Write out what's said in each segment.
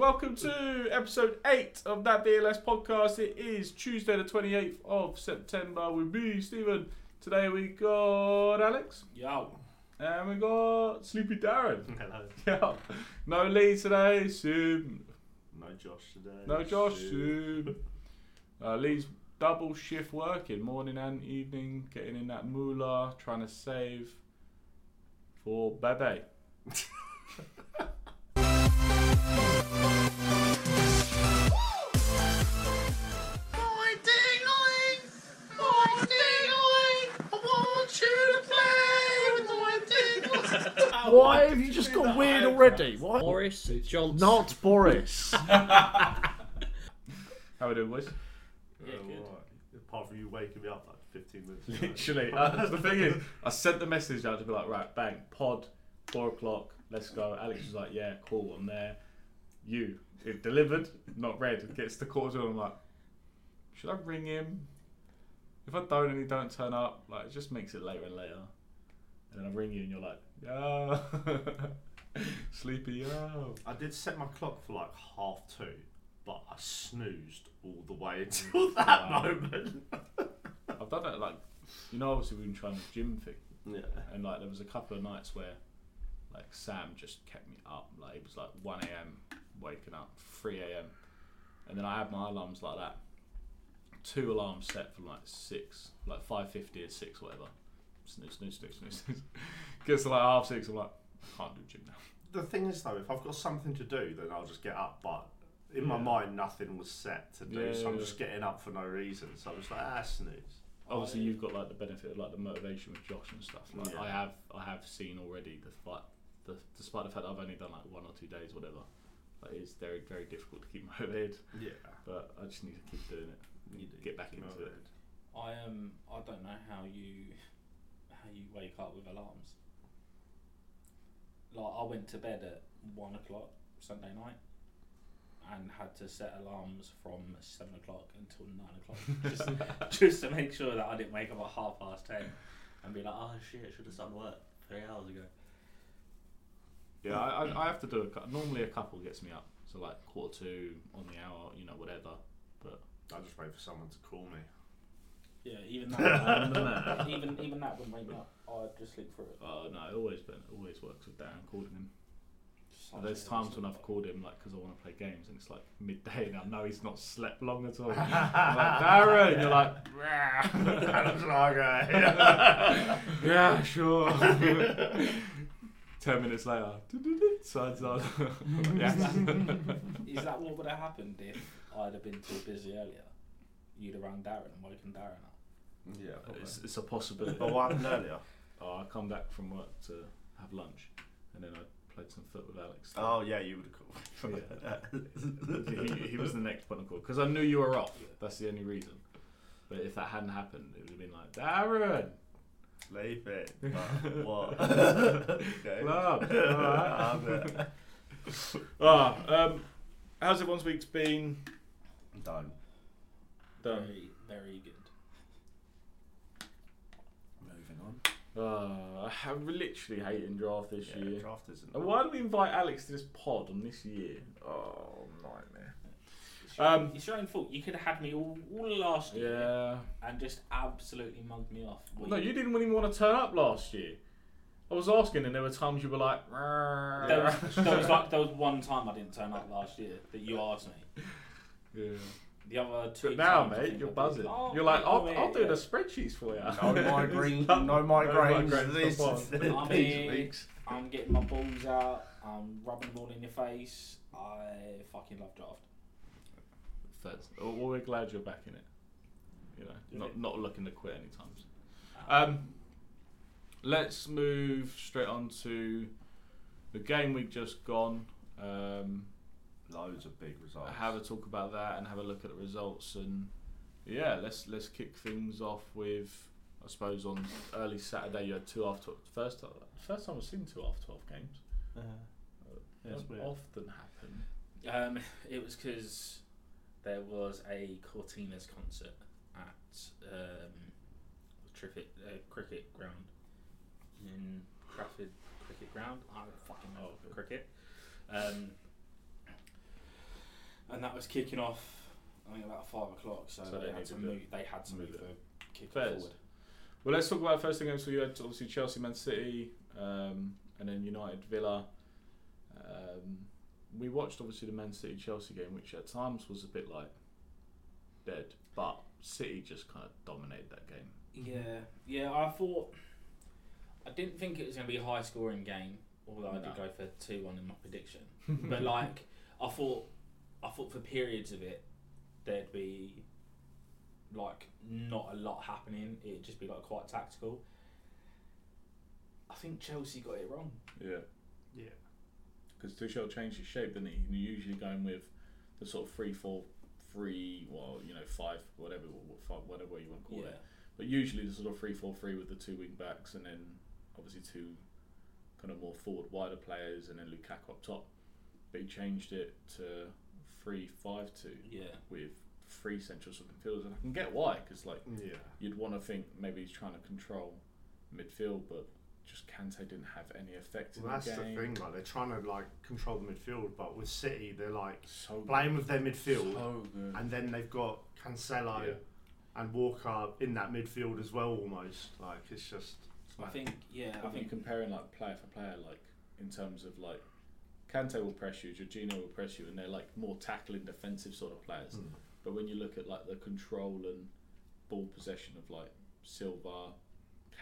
welcome to episode 8 of that BLS podcast. It is Tuesday, the 28th of September, with me, Stephen. Today we got Alex, Yo. and we got Sleepy Darren. Hello. Yeah. No Lee today, soon. No Josh today. No Josh, soon. Uh, Lee's double shift working, morning and evening, getting in that moolah, trying to save for Bebe. Why have you just got weird already? Why? Boris Johnson. Not Boris. How are we doing, boys? Yeah, good. Apart from you waking me up like 15 minutes ago. Literally. Uh, the thing is, I sent the message out to be like, right, bang, pod, four o'clock, let's go. Alex was like, yeah, cool, I'm there. You, it delivered, not read. Gets to quarter to, I'm like, should I ring him? If I don't and he don't turn up, like, it just makes it later and later. And then I ring you and you're like, yeah, sleepy, yeah. I did set my clock for like half two, but I snoozed all the way until that Wow. moment. I've done that, like, you know, obviously we've been trying the gym thing. Yeah. And like there was a couple of nights where like Sam just kept me up. Like it was like one AM waking up, three AM. And then I had my alarms like that. Two alarms set for like six, like five fifty or six, whatever. Snooze, snooze, snooze, snooze, snooze. Gets to like half six, I'm like, I can't do gym now. The thing is though, if I've got something to do, then I'll just get up. But in my mind, nothing was set to do, Yeah, so I'm yeah, just getting up for no reason. So I'm just like, ah, snooze. Obviously you've got like the benefit of like the motivation with Josh and stuff. Like Yeah. I have I have seen already the fight the despite the fact that I've only done like one or two days, whatever. Like it's very, very difficult to keep motivated. Yeah. But I just need to keep doing it. You do. Get back Keep into it. motivated. I um I don't know how you how you wake up with alarms. Like I went to bed at one o'clock Sunday night and had to set alarms from seven o'clock until nine o'clock just, just to make sure that I didn't wake up at half past ten and be like, oh shit, I should have started work three hours ago. Yeah, I, I, I have to do a cou- normally a couple gets me up, so like quarter two on the hour, you know, whatever. But I just wait for someone to call me. Yeah, even that, even even that wouldn't wake me up. I'd just sleep through it. Oh no, it always been it always works with Darren calling him. There's times when. I've called him like because I want to play games and it's like midday and I know he's not slept long at all. I'm like Darren, you're like, Adam's like, okay. yeah, sure. Ten minutes later, sides on. yeah. Is that what would have happened if I'd have been too busy earlier? You'd have rang Darren and woken Darren up. Yeah. It's, it's a possibility. But what happened earlier? Oh, I come back from work to have lunch, and then I played some foot with Alex. Oh yeah, you would have called. Yeah. he, he was the next point of call because I knew you were off. That's the only reason. But if that hadn't happened, it would have been like Darren. Sleep it. But what? okay. Club. Ah, Alright. bet. Ah, um, how's everyone's week's been? Done. Done. Very, very good. Moving on. Uh, I'm literally hating draft this Yeah, year. draft isn't. And why do we invite Alex to this pod on this year? Oh, nightmare. It's your, Um, it's your own fault. You could have had me all, all last year Yeah. and just absolutely mugged me off. No, you didn't even want to turn up last year. I was asking, and there were times you were like, There was, there was like there was one time I didn't turn up last year that you asked me. yeah. The other two. But now, mate, you're buzzing. Oh, you're like, mate, I'll, mate, I'll do yeah. the spreadsheets for you. No migraines. No no migraines. migraines This is fun. these I mean- weeks. I'm getting my balls out. I'm rubbing them all in your face. I fucking love draft. Feds. Well, we're glad you're back in it. You know, Yeah. not not looking to quit anytime soon. Um, let's move straight on to the game we've just gone. Um, Loads of big results. have a talk about that and have a look at the results and yeah, let's let's kick things off with I suppose on early Saturday you had two after twelve. First time, first time I've seen two after twelve games. Uh, yeah, it's Don't weird. often happen. Um, it was because there was a Courteeners concert at um, cricket uh, cricket ground in Trafford Cricket Ground. I don't fucking know cricket. Um, and that was kicking off. I think about five o'clock, so, So they, they had to needed move. They had to move move it. the kick Fairs. forward. Well, let's talk about the first thing games. So you had obviously Chelsea, Man City, um, and then United, Villa. Um, we watched obviously the Man City Chelsea game, which at times was a bit like dead, but City just kind of dominated that game. Yeah, yeah. I thought I didn't think it was going to be a high scoring game, although I did go for two one in my prediction. but like, I thought, I thought for periods of it, there'd be like not a lot happening. It'd just be like quite tactical. I think Chelsea got it wrong. Yeah, Yeah. because Tuchel changed his shape, didn't he? And you're usually going with the sort of three, four, three, well, you know, five, whatever, five, whatever you want to call yeah, it. But usually the sort of three four three with the two wing backs and then obviously two kind of more forward wider players and then Lukaku up top. But he changed it to three five two yeah. with three central sort of midfielders, and I can get why because like Yeah. you'd want to think maybe he's trying to control midfield, but just Kante didn't have any effect in Well, that's the the thing. Like they're trying to like control the midfield, but with City, they're like So playing with their midfield, so good. and then they've got Cancelo Yeah. and Walker in that midfield as well. Almost like it's just. I think yeah. I I think think comparing like player for player, like in terms of like Kante will press you, Jorginho will press you, and they're like more tackling defensive sort of players. Mm. But when you look at like the control and ball possession of like Silva,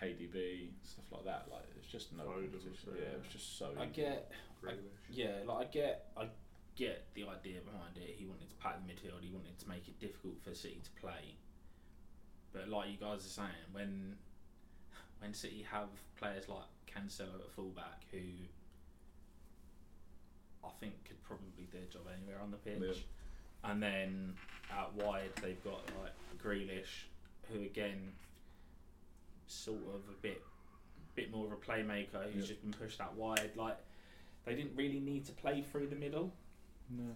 KDB, stuff like that, like it's just no Foden, competition. so, Yeah, yeah. it was just so. I easy. get Grealish. Yeah, like I get, I get the idea behind it. He wanted to pack the midfield. He wanted to make it difficult for City to play. But like you guys are saying, when when City have players like Cancelo at fullback, who I think could probably do their job anywhere on the pitch, and then out wide they've got like Grealish, who again, sort of a bit, bit more of a playmaker who's Yeah. just been pushed out wide. Like they didn't really need to play through the middle, No,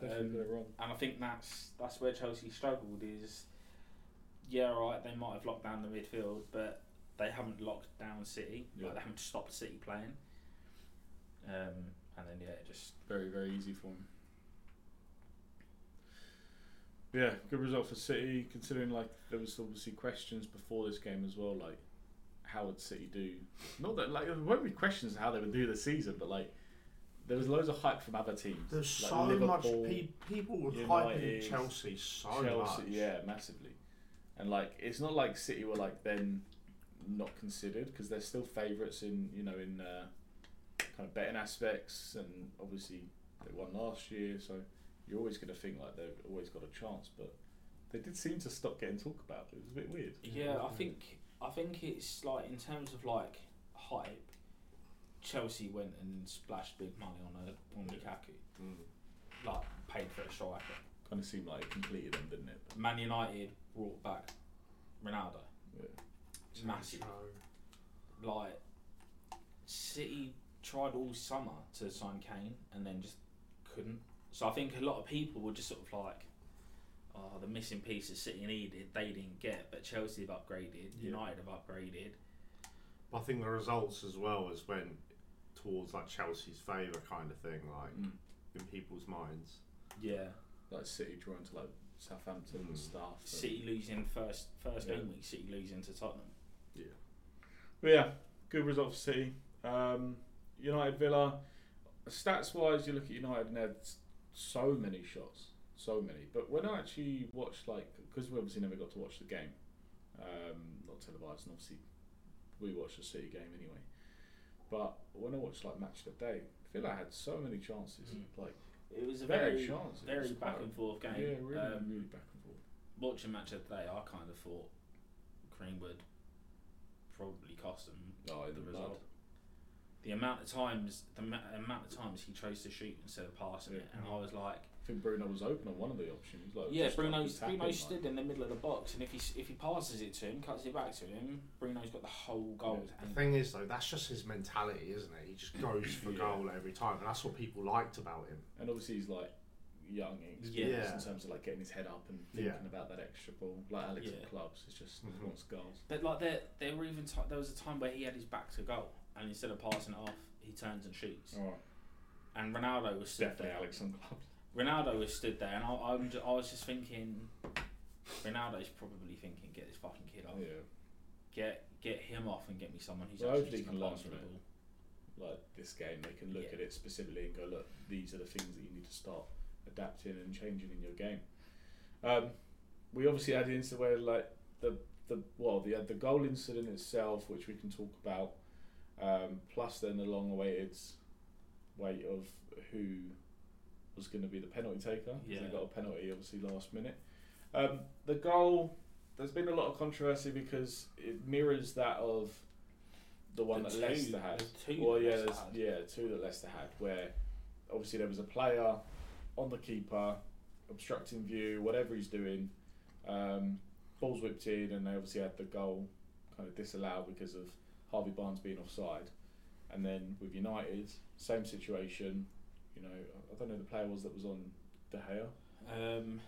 definitely Um, got it wrong. and I think that's that's where Chelsea struggled. Is yeah, all right, they might have locked down the midfield, but they haven't locked down City. Yeah. Like they haven't stopped City playing. Um, and then yeah, just Very very easy for him. Yeah, good result for City. Considering like there was obviously questions before this game as well, like how would City do? Not that like there won't be questions how they would do the season, but like there was loads of hype from other teams. There's like so much pe- people were United, hyping Chelsea so Chelsea, much. yeah, massively. And like it's not like City were like then not considered because they're still favourites in you know in uh, kind of betting aspects, and obviously they won last year, so you're always going to think like they've always got a chance, but they did seem to stop getting talked about. It was a bit weird. yeah. I think I think it's like in terms of like hype. Chelsea went and splashed big money on a on Lukaku, Mm. like paid for a striker. Kind of seemed like it completed them, didn't it? Man United brought back Ronaldo. Yeah. Massive. Like City tried all summer to sign Kane and then just couldn't. So I think a lot of people were just sort of like, oh, the missing pieces City needed, they didn't get, but Chelsea have upgraded, Yeah. United have upgraded. But I think the results as well as went towards like Chelsea's favour kind of thing, like Mm. in people's minds. Yeah, Like City drawing to like Southampton and Mm. stuff. and- City losing first first Yeah. game week, City losing to Tottenham. Yeah. But yeah, good result for City. Um, United Villa. Stats wise, you look at United and they had so many shots, so many. But when I actually watched, like, because we obviously never got to watch the game, um, not televised, and obviously we watched the City game anyway. But when I watched like Match of the Day, Villa had so many chances. Mm. Like, It was a very chances. Very back and forth game. yeah, really, um, really back and forth. watching match of the day, I kind of thought Greenwood probably cost them Oh, the result. Result. The amount of times, the ma- amount of times he chose to shoot instead of passing it, and I was like, I think Bruno was open on one of the options. Like, yeah, just like Bruno's tapping, Bruno like- stood in the middle of the box, and if he if he passes it to him, cuts it back to him, Bruno's got the whole goal. Yeah. The thing is though, that's just his mentality, isn't it? He just goes for Yeah. goal every time, and that's what people liked about him. And obviously he's like young, Yeah. in terms of like getting his head up and thinking Yeah. about that extra ball. Like Alex Yeah. at clubs, it's just Mhm. wants goals. but like there, there were even ti there was a time where he had his back to goal, and instead of passing it off, he turns and shoots. All right, And Ronaldo was stood definitely there. Alex on clubs. Ronaldo was stood there, and I, I'm ju- I was just thinking, Ronaldo's probably thinking, get this fucking kid off, Yeah. get get him off, and get me someone who's Well, actually hopefully just he gonna can pass me the from ball. Like this game, they can look Yeah. at it specifically and go, look, these are the things that you need to start adapting and changing in your game. Um, we obviously had the incident where like the the well the the goal incident itself, which we can talk about, um, plus then the long awaited wait of who was going to be the penalty taker. Yeah. They got a penalty obviously last minute. Um, the goal, there's been a lot of controversy because it mirrors that of the one The that two- Leicester had. well, yeah, there's- had. yeah, two that Leicester had, where obviously there was a player on the keeper obstructing view, whatever he's doing. Um, balls whipped in, and they obviously had the goal kind of disallowed because of Harvey Barnes being offside. And then with United, same situation. You know, I don't know who the player was that was on De Gea. Um,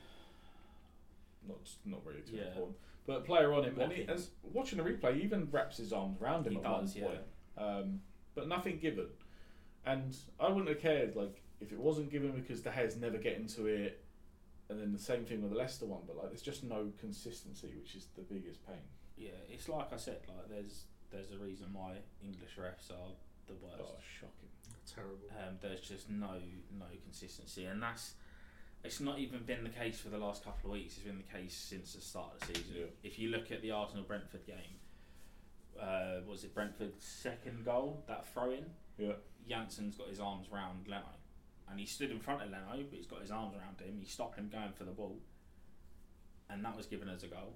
Not not really too Yeah. important, but a player on him. And, he, and watching the replay, he even wraps his arms around him He at does, one yeah. Um, but nothing given. And I wouldn't have cared like if it wasn't given because De Gea's never getting to it, and then the same thing with the Leicester one. But like, there's just no consistency, which is the biggest pain. yeah, it's like I said, like there's there's a reason why English refs are the worst. Oh, shocking! Terrible. Um, there's just no no consistency, and that's it's not even been the case for the last couple of weeks. It's been the case since the start of the season. Yeah. If you look at the Arsenal Brentford game, uh, was it Brentford's second goal that throw in? Yeah, Jansson's got his arms round Leno, and he stood in front of Leno, but he's got his arms around him. He stopped him going for the ball, and that was given as a goal.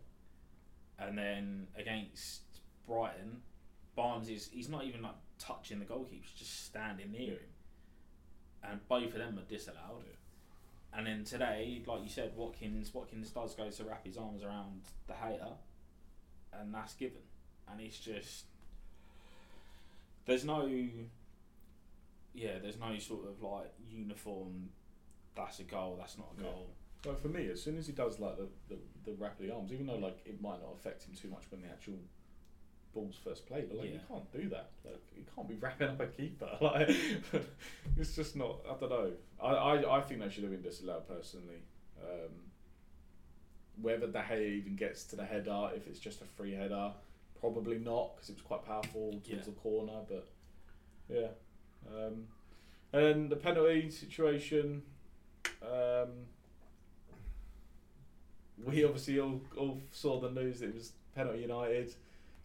And then against Brighton, Barnes is he's not even like touching the goalkeeper; he's just standing near him, and both of them are disallowed. And then today, like you said, Watkins Watkins does go to wrap his arms around the hater, and that's given. And it's just there's no yeah, there's no sort of like uniform. That's a goal. That's not a Yeah. goal. So for me, as soon as he does like the, the, the wrap of the arms, even though like it might not affect him too much when the actual ball's first played, but like you can't do that. Like you can't be wrapping up a keeper. Like it's just not. I don't know. I, I, I think they should have been disallowed personally. Um, whether the header even gets to the header, if it's just a free header, probably not because it was quite powerful towards Yeah. the corner. But yeah, um, and then the penalty situation. Um, we obviously all, all saw the news that it was penalty United.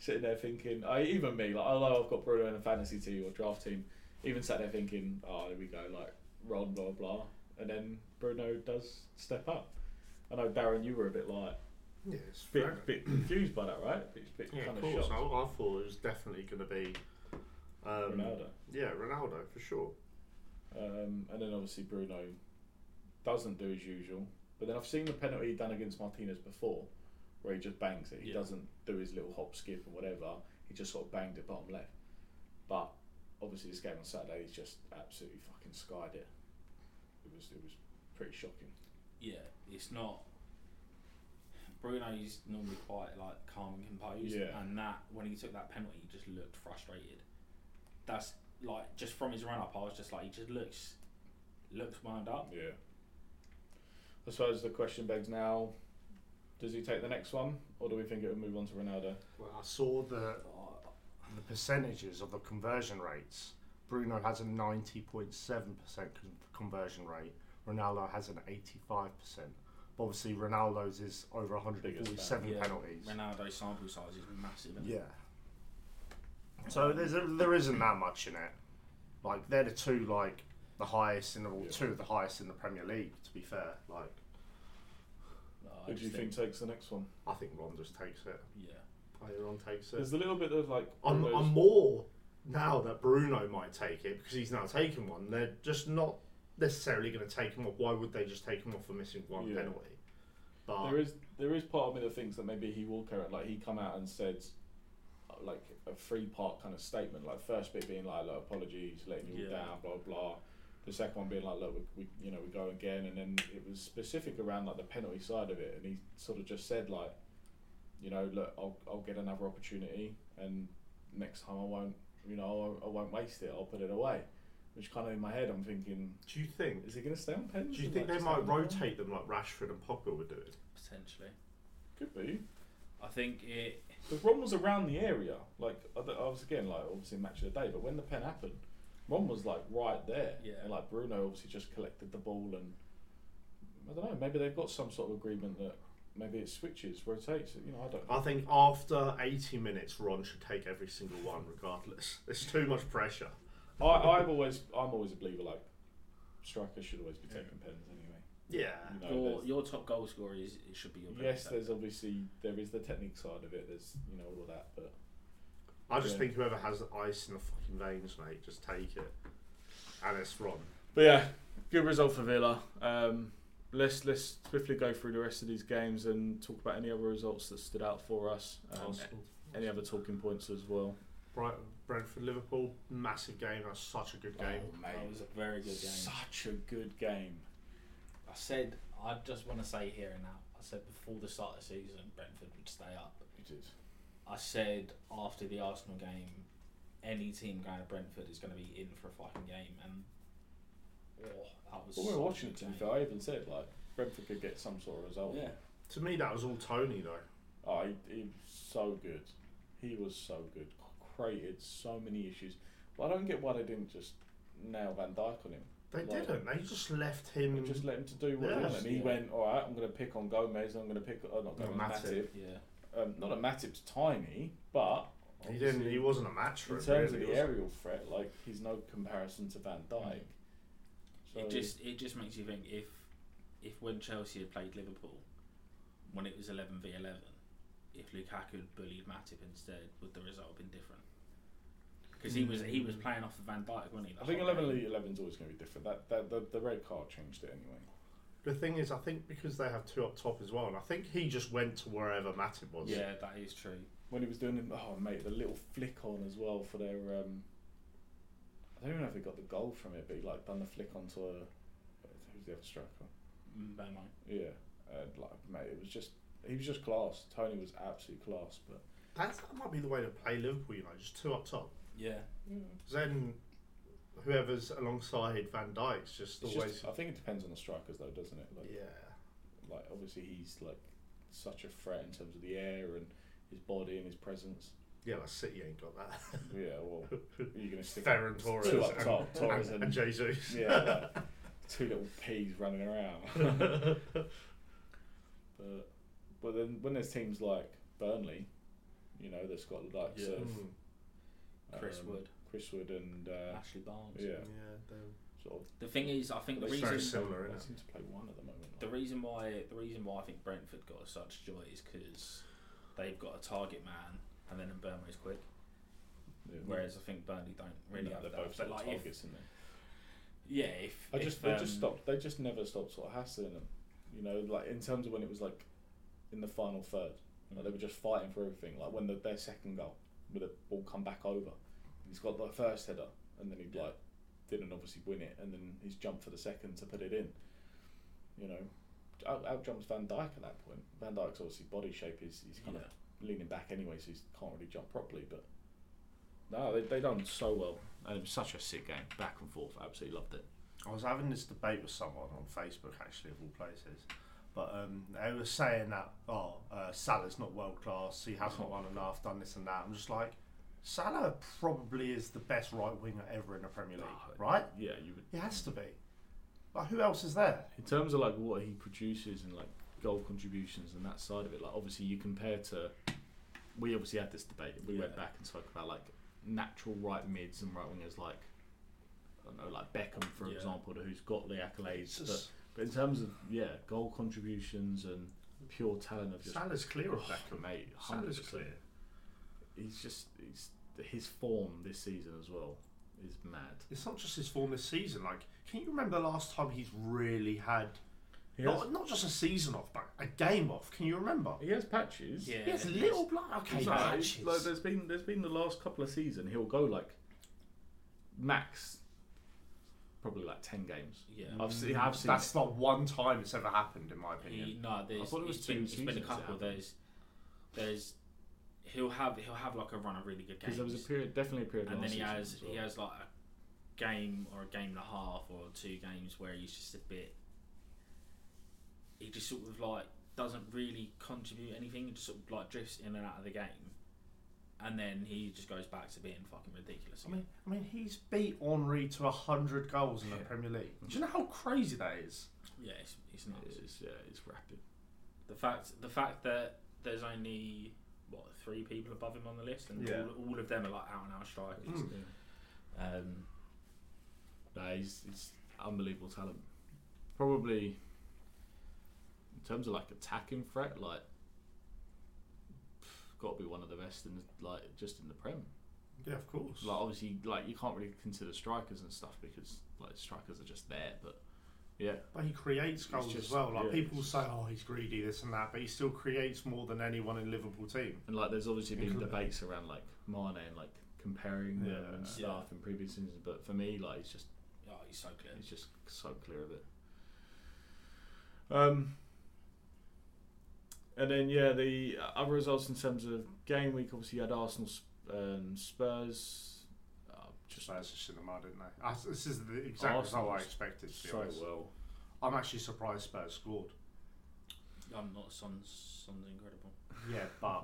Sitting there thinking, I even me, like although I've got Bruno in a fantasy team or draft team, even sat there thinking, oh, there we go, like Ron, blah blah, and then Bruno does step up. I know Darren, you were a bit like Yeah, it's bit, fair. bit confused by that, right? Bit, bit Yeah, kind of course. I, shocked. I thought it was definitely going to be um, Ronaldo. Yeah, Ronaldo for sure. Um, and then obviously Bruno doesn't do as usual. But then I've seen the penalty done against Martinez before, where he just bangs it. He Yeah. doesn't do his little hop skip or whatever. He just sort of banged it bottom left. But obviously this game on Saturday, he's just absolutely fucking skied it. It was it was pretty shocking. Yeah, it's not. Bruno's normally quite like calm and composed, Yeah. and that when he took that penalty, he just looked frustrated. That's like just from his run up, I was just like, he just looks looks wound up. Yeah. I suppose the question begs now: Does he take the next one, or do we think it will move on to Ronaldo? Well, I saw the the percentages of the conversion rates. Bruno has a 90.7% conversion rate. Ronaldo has an 85%. But obviously, Ronaldo's is over 147 Yeah. penalties. Ronaldo's sample size is massive. Isn't Yeah. It? So there's a, there isn't that much in it. Like they're the two like the highest in the or Yeah. two of the highest in the Premier League. To be fair, like No, I Who do you just think takes the next one? I think Ron just takes it. Yeah. Player on takes it. There's a little bit of like. I'm, Bruno's- I'm more now that Bruno might take it because he's now taken one. They're just not necessarily going to take him off. Why would they just take him off for missing one Yeah. penalty? But There is there is part of me that thinks that maybe he will carry it. Like he come out and said, uh, like a three part kind of statement. Like first bit being like, look, apologies, letting you all Yeah. down, blah blah. The second one being like, look, we, we you know we go again, and then it was specific around like the penalty side of it, and he sort of just said like, you know, look, I'll I'll get another opportunity, and next time I won't, you know, I, I won't waste it. I'll put it away. which kind of in my head I'm thinking, Do you think? is he going to stay on pens? Do you think like, they might have him on? rotate them like Rashford and Pogba were doing? Potentially. Could be. I think it. Because Ron was around the area. Like I was again like obviously match of the day, but when the pen happened, Ron was like right there. Yeah. And like Bruno obviously just collected the ball and I don't know. Maybe they've got some sort of agreement that maybe it switches, rotates. You know, I don't. I think after 80 minutes, Ron should take every single one, regardless. There's too much pressure. I, I've always I'm always a believer like strikers should always be taking pens anyway. Yeah. You know, Your your top goal scorer is it should be your yes, there's obviously there is the technique side of it. There's you know all of that, but I just Yeah. think whoever has the ice in the fucking veins, mate, just take it. And it's Ron. But yeah, good result for Villa. Um, let's let's swiftly go through the rest of these games and talk about any other results that stood out for us. Um, Arsenal. any other talking points as well? Brighton, Brentford, Liverpool, massive game. That was such a good game. Oh, That was a very good game. Such a good game. I said I just want to say here and now. I said before the start of the season, Brentford would stay up. It is. I said after the Arsenal game, any team going to Brentford is going to be in for a fucking game, and oh, that was. When we such were watching it, good to be fair, I even said like Brentford could get some sort of result. Yeah, To me, that was all Tony, though. Oh, he, he was so good. He was so good. Created so many issues. But I don't get why they didn't just nail Van Dijk on him. They Like- didn't. They just left him. Just let him to do what he wanted. And he yeah. went, all right, I'm going to pick on Gomez. I'm going to pick, oh, not No, Gomez, Matip. Matip. yeah. Um, not that Matip's tiny, but he didn't. He wasn't a match for in it. terms really, of the was he? aerial threat, like he's no comparison to Van Dijk. So It just it just makes you think if if when Chelsea had played Liverpool, when it was eleven v eleven, if Lukaku had bullied Matip instead, would the result have been different? Because he was he was playing off of Van Dijk, wasn't he? I think 11 game? 11 is always going to be different. That, that the, the red card changed it anyway. The thing is, I think because they have two up top as well, and I think he just went to wherever Matip was. Yeah, that is true. When he was doing, the- oh mate, the little flick on as well for their. Um, I don't even know if he got the goal from it, but he like done the flick onto a. Who's the other striker? Mbeumo. Yeah, and like mate, it was just he was just class. Tony was absolute class, but That's, that might be the way to play Liverpool. You know, just two up top. Yeah. then whoever's alongside Van Dijk's just it's always. just, I think it depends on the strikers though, doesn't it? Like, yeah. like obviously he's like such a threat in terms of the air and his body and his presence. Yeah, like City ain't got that. Yeah, well, are you going to stick Ferran Torres two up and, Torres and, and, and Jesus. yeah, like, two little peas running around. but but then when there's teams like Burnley, you know, that's got like likes Yeah. of Mm. Chris um, Wood, Chris Wood, and uh, Ashley Barnes. yeah, yeah, sort of. The thing is, I think the they very reason similar, they seem to play one at the moment. the reason why the reason why I think Brentford got such joy is because they've got a target man, and then Mbeumo is quick. Yeah. Whereas I think Burnley don't really No, have they're that. both But sort of like if, targets, in there. yeah, if I if, just they just um, stopped. They just never stopped sort of hassling them. You know, like in terms of when it was like in the final third, like, they were just fighting for everything. Like when the, their second goal, with the ball come back over, he's got the first header, and then he like didn't obviously win it, and then he's jumped for the second to put it in. You know, out, out jumps Van Dijk at that point. Van Dijk's obviously body shape is he's kind Yeah. of leaning back anyway, so he can't really jump properly. But no, they they done so well, and it was such a sick game, back and forth. I absolutely loved it. I was having this debate with someone on Facebook, actually, of all places. But um, they were saying that, oh, uh, Salah's not world class, he hasn't won enough, done this and that. I'm just like, Salah probably is the best right winger ever in the Premier League, Oh, right? Yeah, you would He has to be. Like, who else is there? in terms of like what he produces and like goal contributions and that side of it, like obviously you compare to we obviously had this debate. We went back and spoke about like natural right mids and right wingers like I don't know, like Beckham for Yeah. example, who's got the accolades. But, but in terms of yeah, goal contributions and pure talent of just Salah's clear of Beckham. mate, Salah's 100%. clear. He's just he's his form this season as well is mad. It's not just his form this season. Like, can you remember the last time he's really had He has, not, not just a season off, but a game off? Can you remember? he has patches. Yeah, He has little is. blood. Okay, He's like, patches. like, there's been there's been the last couple of seasons he'll go like max probably like ten games. Yeah. I've seen I've seen That's it. not one time it's ever happened, in my opinion. He, no, there's. I thought it was it's been, two it's been a couple. happened. There's, there's, he'll have he'll have like a run of really good games. because games, there was a period definitely a period and then he has well. he has like a game or a game and a half or two games where he's just a bit. He just sort of like doesn't really contribute anything. He just sort of like drifts in and out of the game, and then he just goes back to being fucking ridiculous. I mean, I mean, he's beat Henri to hundred goals in the Yeah. Premier League. Do you know how crazy that is? yeah, it's, it's nuts. It's, yeah, it's rapid. The fact the fact that there's only what three people above him on the list, and Yeah. all, all of them are like out and out strikers. Mm. Um, No, he's, he's unbelievable talent. Probably in terms of like attacking threat, like got to be one of the best in the, like just in the prem. Yeah, of course. Like obviously, like you can't really consider strikers and stuff because like strikers are just there. But yeah, But he creates goals just- as well. Like yeah, people say, oh, he's greedy, this and that, but he still creates more than anyone in Liverpool team. and like there's obviously been debates around like Mane and like comparing them and stuff in previous seasons. But for me, like he's just oh, he's so clear. He's just so clear of it. Um, and then yeah, the other results in terms of game week, obviously you had Arsenal Sp- and Spurs. Just Spurs just in the mud, didn't they? I, this is the exact result I expected. To be so honest. well. I'm actually surprised Spurs scored. I'm not. Son's Son's incredible. Yeah, but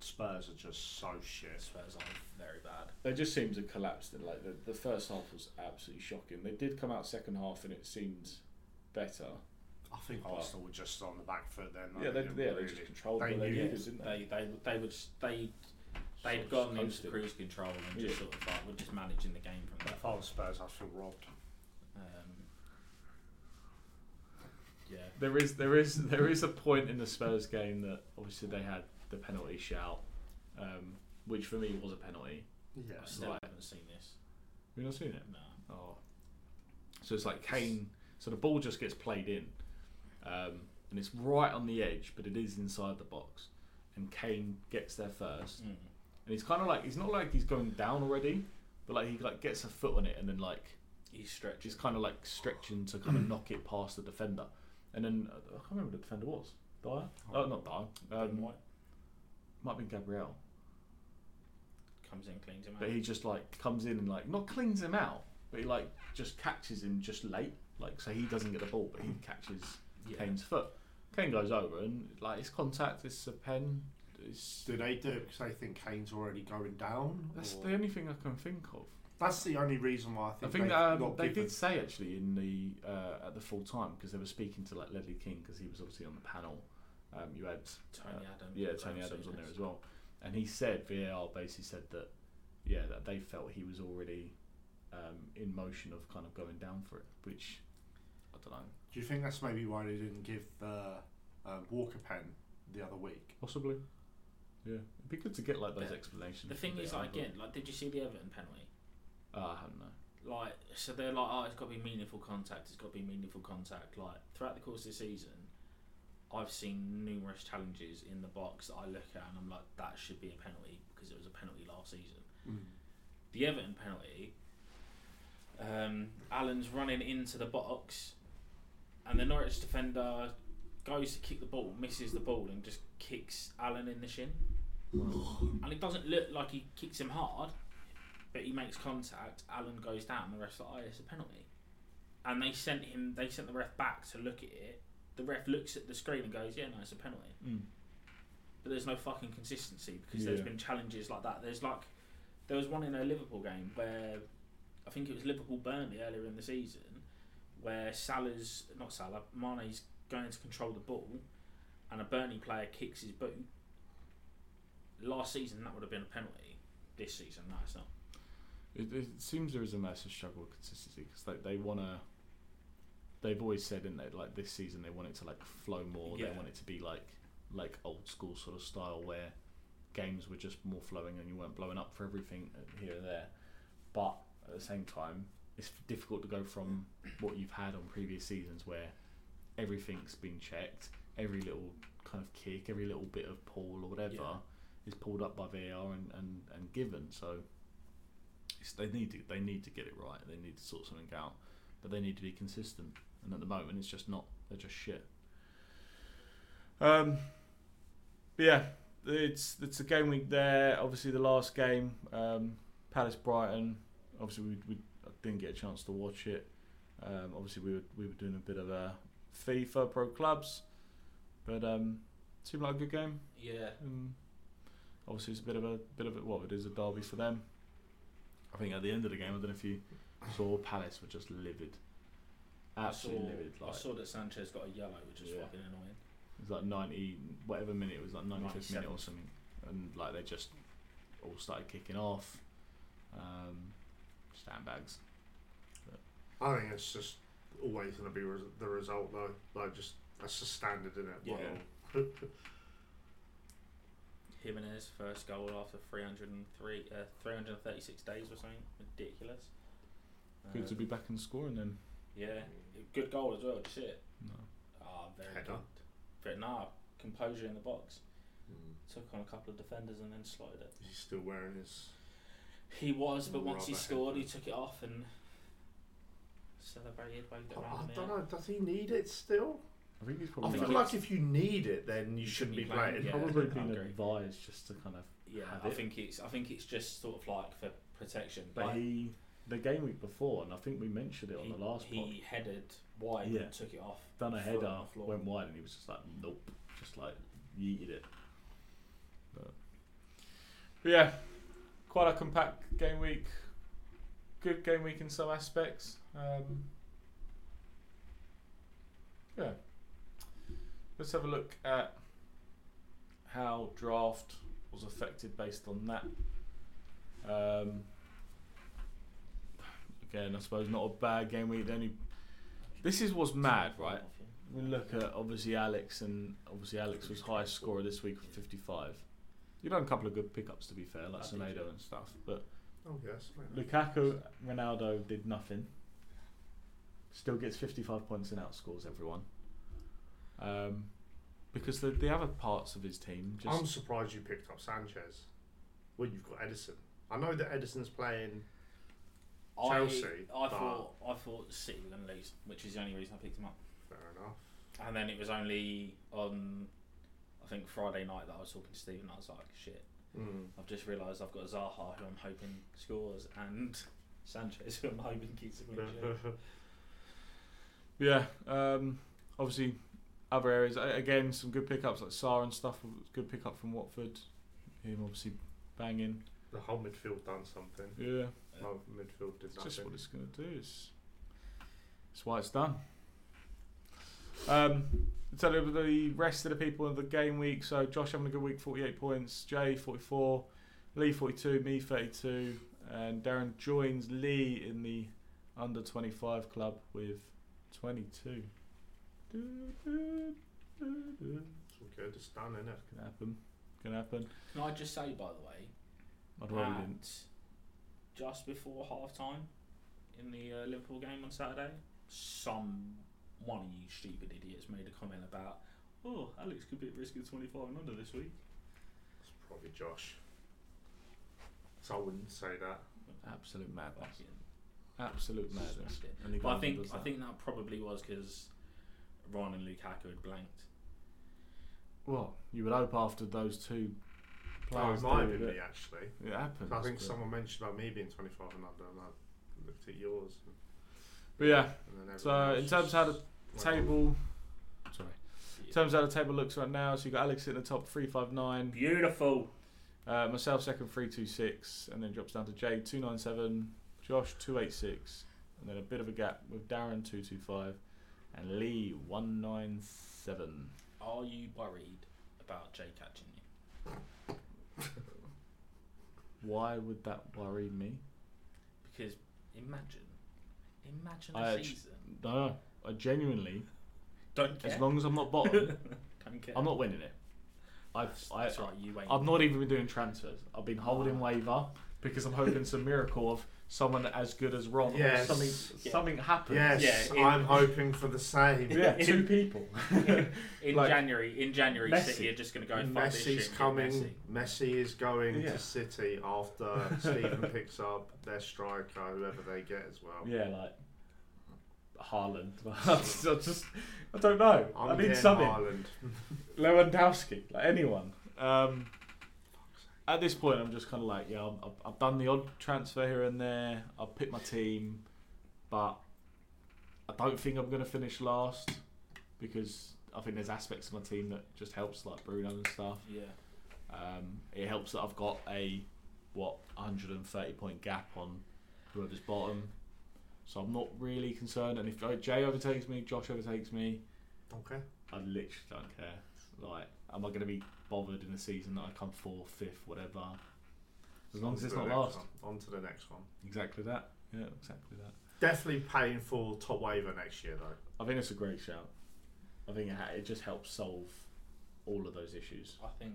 Spurs are just so shit. Spurs are very bad. They just seem to collapse. In, like the, the first half was absolutely shocking. They did come out second half and it seemed better. I think Well- Arsenal were just on the back foot then. yeah, they, didn't yeah, they really. just controlled. They what they knew needed, didn't they? They they they would they they'd Sort gone into coasted. cruise control and just Yeah. sort of like were just managing the game from If there. I was Spurs, I'd feel robbed. Um, yeah, There is there is there is a point in the Spurs game that obviously they had the penalty shout, um, which for me was a penalty. Yeah. I still Right. haven't seen this. Have you not seen it? No. Oh, so it's like Kane. So the ball just gets played in, um, and it's right on the edge, but it is inside the box. And Kane gets there first, Mm. And he's kind of like he's not like he's going down already, but like he like gets a foot on it, and then like He's stretching. he's kind of like stretching to kind of knock it past the defender, and then uh, I can't remember who the defender was. Dier? Oh, not Dier. Ben Um, White might be Gabriel. comes in, cleans him out. But he just like comes in and like not cleans him out, but he like just catches him just late, like so he doesn't get the ball, but he catches Yeah. Kane's foot. Kane goes over and like it's contact, it's a pen. It's, Do they do it because they think Kane's already going down? that's or- the only thing I can think of. That's the only reason why I think. I think, think they've that, um, they given- did say actually in the uh, at the full time because they were speaking to like Ledley King because he was obviously on the panel. Um, you had Tony uh, Adams. yeah, Tony Adams on there as well, and he said VAR basically said that yeah that they felt he was already um, in motion of kind of going down for it, which I don't know, Do you think that's maybe why they didn't give the um, Walker pen the other week? possibly. Yeah, it'd be good to get like those Yeah. explanations. The from thing is, like, but- again, like, did you see the Everton penalty? uh, I don't know. Like, so they're like, oh, it's got to be meaningful contact. It's got to be meaningful contact. Like throughout the course of the season, I've seen numerous challenges in the box that I look at and I'm like, that should be a penalty because it was a penalty last season. The Everton penalty, um, Allen's running into the box, and the Norwich defender goes to kick the ball, misses the ball, and just kicks Allen in the shin. And it doesn't look like he kicks him hard, but he makes contact. Allen goes down. And the are like, oh, it's a penalty. And they sent him. They sent the ref back to look at it. The ref looks at the screen and goes, "Yeah, no, it's a penalty." Mm. But there's no fucking consistency because there's been challenges like that. There's like there was one in a Liverpool game where I think it was Liverpool Burnley earlier in the season where Salah's not Salah Mane's going to control the ball and a Burnley player kicks his boot. Last season that would have been a penalty. This season, no, it's not. It, it seems there is a massive struggle with consistency because they, they want to. They've always said, in they like this season they want it to like flow more. They want it to be like like old school sort of style where games were just more flowing and you weren't blowing up for everything uh, here and there. But at the same time, it's difficult to go from what you've had on previous seasons where everything's been checked, every little kind of kick, every little bit of pull or whatever Yeah. Is pulled up by VAR and, and, and given. So it's, they need to they need to get it right. They need to sort something out, but they need to be consistent. And at the moment, it's just not. They're just shit. Um, but yeah, it's it's a game week there. Obviously, the last game, um, Palace Brighton. Obviously, we, we didn't get a chance to watch it. Um, obviously, we were we were doing a bit of a FIFA Pro Clubs, but um, seemed like a good game. Yeah. Um, obviously, it's a bit of a bit of a what it is a derby for them. I think at the end of the game, I don't know if you saw Palace were just livid, absolutely I saw, livid. I saw that Sanchez got a yellow, which is Yeah. fucking annoying. it was like ninety whatever minute it was like ninety fifth minute or something, and like they just all started kicking off. Um, sandbags. I think it's just always going to be res- the result, though. Like, just that's just standard in it. Yeah. Jimenez first goal after 303, uh, 336 days or something. Ridiculous. Good to Um, be back in scoring then. Yeah, good goal as well. Shit. No. Ah, very Header. good. But nah, composure in the box. Mm. Took on a couple of defenders and then slotted it. He's still wearing his. He was, but once he Rather scored, he took it off and celebrated, waved it I, around I don't know. Does he need it still? I think he's I probably think feel it's- like if you need it, then you, shouldn't be playing. yeah. probably I been agree. advised just to kind of. Yeah, have I it. think it's. I think it's just sort of like for protection. But Like, he, the game week before, and I think we mentioned it on he, the last pod, he headed wide Yeah. and took it off. done a foot on header, the floor. went wide, and he was just like, nope, just like yeeted it. But, but yeah, quite a compact game week. Good game week in some aspects. Um, yeah. Let's have a look at how draft was affected based on that. Um, again, I suppose not a bad game week. Only this is what's mad, right? We look at obviously Alex, and obviously Alex was highest scorer this week with 55. You've done a couple of good pickups to be fair, like I did, and stuff. But Oh yes. Lukaku, Ronaldo did nothing. Still gets 55 points and outscores everyone. Um, because the, the other parts of his team just I'm surprised you picked up Sanchez. Well, you've got Ederson. I know that Ederson's playing. Chelsea, I, I thought I thought City were going to lose, which is the only reason I picked him up. Fair enough. And then it was only on, I think Friday night that I was talking to Steve, and I was like, shit. Mm. I've just realised I've got Zaha, who I'm hoping scores, and Sanchez, who I'm hoping keeps a clean sheet. Yeah, um, obviously other areas, again, some good pickups like Sarr and stuff. Good pickup from Watford. Him obviously banging. The whole midfield done something. Yeah. The whole midfield did it's. Just what it's going to do. It's, it's why it's done. Um, tell you the rest of the people in the game week. So Josh having a good week, 48 points. Jay 44, Lee 42, me 32, and Darren joins Lee in the under 25 club with 22. Some Kurdistan in it. Can happen. Can happen. Can I just say, by the way, I'd didn't. just before half time in the uh, Liverpool game on Saturday, some one of you stupid idiots made a comment about, oh, Alex could be at risk of 25 and under this week. It's probably Josh. So I wouldn't say that. Absolute madness. Absolute madness. And But I think I think that probably was because Ron and Lukaku had blanked. Well, you would hope after those two Oh, players. it might do have been it. me actually. It happens. I think but- someone mentioned about me being 25 and under, and I looked at yours. And, But yeah, and then so everyone in else terms of how the just went on. table. Sorry. In terms of how the table looks right now, so you got Alex in the top three five nine, Beautiful. uh, myself second three two six, and then drops down to Jay two nine seven, Josh two eight six, and then a bit of a gap with Darren two two five, and Lee one nine seven. Are you worried about Jay catching you? Why would that worry me? Because imagine, imagine a I actu- season. No, I genuinely, Don't care. as long as I'm not bottom, Don't care. I'm not winning it. I've, I, that's right. You ain't. I've not even been doing transfers. I've been holding ah. waiver because I'm hoping some miracle of someone as good as Ron. or Yes. Something, Yeah. something happens. Yes, Yeah, in- I'm hoping for the same. Yeah, two people. in like- January, in January, Messi. City are just going to go fuck. Messi's and get coming. Messi. Messi. is going Yeah. to City after Stephen picks up their striker, whoever they get as well. Yeah, like Haaland. I just, I don't know. I'm I need getting something. Haaland. Lewandowski, like anyone. Um, at this point, I'm just kind of like, yeah, I've, I've done the odd transfer here and there. I've picked my team. but I don't think I'm going to finish last because I think there's aspects of my team that just helps, like Bruno and stuff. Yeah. Um, it helps that I've got a what 130 point gap on whoever's bottom, so I'm not really concerned. And if uh, Jay overtakes me, Josh overtakes me, Okay. I literally don't care. Like, am I going to be bothered in a season that I come fourth, fifth, whatever? As long On as it's not last. one. On to the next one. Exactly that. Yeah, exactly that. Definitely paying for top waiver next year though. I think it's a great shout. I think it, ha- it just helps solve all of those issues. I think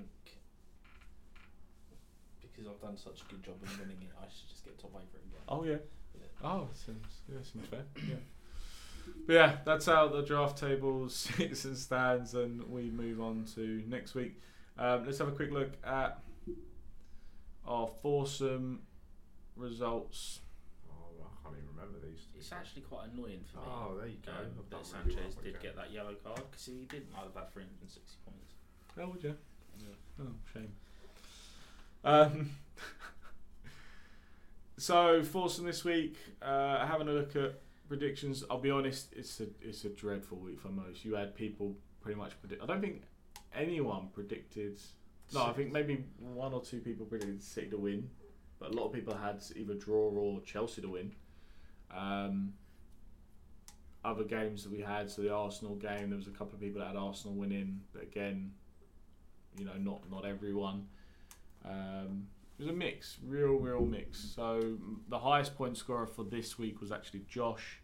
because I've done such a good job in winning it, I should just get top waiver again. Oh yeah. Yeah. Oh, seems yeah, seems fair. Yeah. But yeah, that's how the draft table sits and stands, and we move on to next week. Um, let's have a quick look at our foursome results. Oh, I can't even remember these. It's actually quite annoying for me. Oh, there you go. um, that done really Sanchez well did get that yellow card because he didn't, I'd have had 360 points. Oh, would you? Oh, shame. Um, so foursome this week. Uh, having a look at predictions. I'll be honest, it's a it's a dreadful week for most. You had people pretty much predict. I don't think anyone predicted. No, I think maybe one or two people predicted City to win, but a lot of people had either draw or Chelsea to win. Um, other games that we had, so the Arsenal game, there was a couple of people that had Arsenal winning, but again, you know, not not everyone. Um, it was a mix, real, real mix. So the highest point scorer for this week was actually Josh,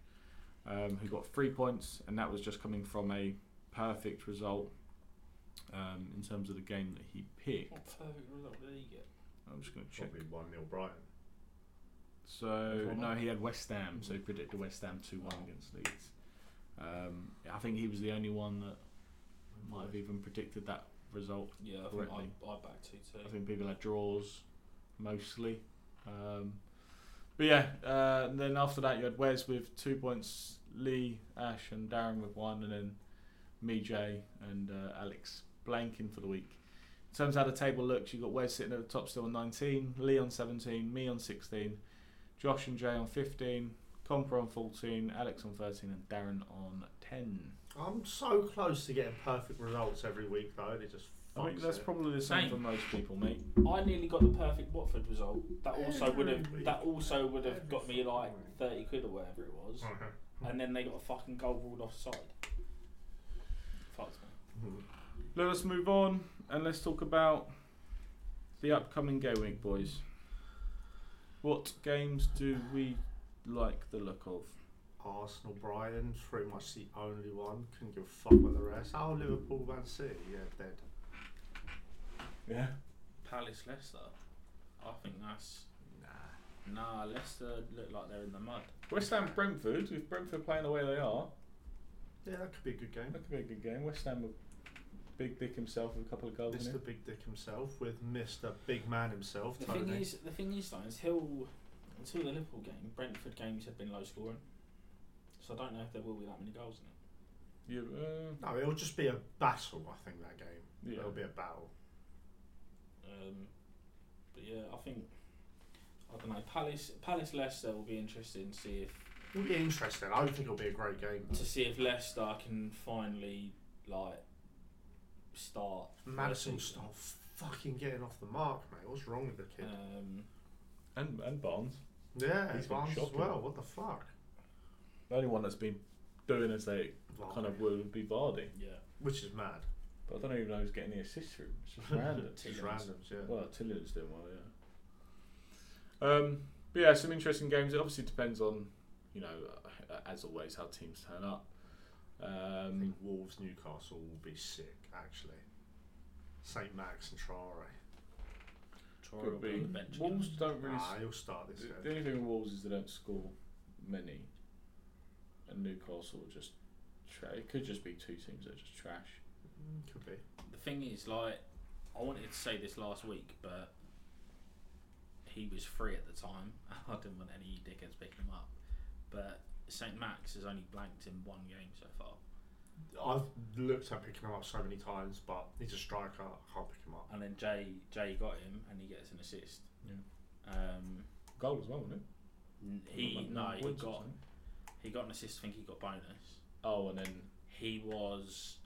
um, who got three points, and that was just coming from a perfect result um, in terms of the game that he picked. What perfect result did he get? I'm just going to check. Probably one 0 Brighton. So no, he had West Ham, so he predicted West Ham two one against Leeds. Um, I think he was the only one that might have even predicted that result. Yeah, I think Correctly. I, I backed two two. I think people had draws mostly. Um, but yeah, uh, and then after that you had Wes with two points, Lee, Ash, and Darren with one, and then me, Jay, and uh, Alex blanking for the week. In terms of how the table looks, you've got Wes sitting at the top still on 19, Lee on 17, me on 16, Josh and Jay on 15, Comper on 14, Alex on 13, and Darren on 10. I'm so close to getting perfect results every week though, and it just. I think that's it. probably the same Same. for most people, mate. I nearly got the perfect Watford result. That also would have Every that also would have week. got me like thirty quid or whatever it was, Okay. and then they got a fucking goal ruled offside. Fucked me. Let us move on and let's talk about the upcoming game week, boys. What games do we like the look of? Arsenal, Brighton, pretty much the only one. Couldn't give a fuck about the rest. Oh, Liverpool, Man City, yeah, dead. Yeah. Palace Leicester. I think that's Nah. nah. Leicester look like they're in the mud. West Ham Brentford, if Brentford playing the way they are, Yeah, that could be a good game. that could be a good game. West Ham with Big Dick himself with a couple of goals in Mr. it. Big Dick himself with Mr. Big Man himself, The Tony. thing is, the thing is though, until until the Liverpool game, Brentford games have been low scoring. So I don't know if there will be that many goals in it. You, uh, no, it'll just be a battle, I think, that game. yeah. It'll be a battle. Um, but yeah, I think I don't know. Palace Palace Leicester will be interesting to see if It'll be interesting. I think it'll be a great game. to see if Leicester can finally like start. Maddison start fucking getting off the mark, mate. What's wrong with the kid? Um, and and Barnes. yeah, he's been Barnes as well. What the fuck? The only one that's been doing as they kind of were would be Vardy. yeah. Which is mad. But I don't even know who's getting the assists through. It's just random. Just Tielemans. randoms, yeah. Well, Tielemans doing well, yeah. Um, but yeah, some interesting games. It obviously depends on, you know, uh, as always, how teams turn up. I Um, think Wolves Newcastle will be sick, actually. St Max and Traore. Troy could will be be. on the bench. again. Wolves don't really. Ah, he'll start this the, game. the only thing with Wolves is they don't score many, and Newcastle are just. Tra- it could just be two teams that are just trash. Could be. The thing is, like, I wanted to say this last week, but he was free at the time. I didn't want any dickheads picking him up. But St Max has only blanked in one game so far, I've looked at picking him up so many times, but he's a striker. I can't pick him up. and then Jay Jay got him, and he gets an assist. Yeah. Um, Goal as well, wasn't it? he no, he got. He got an assist. I think he got bonus. Oh, and then He was.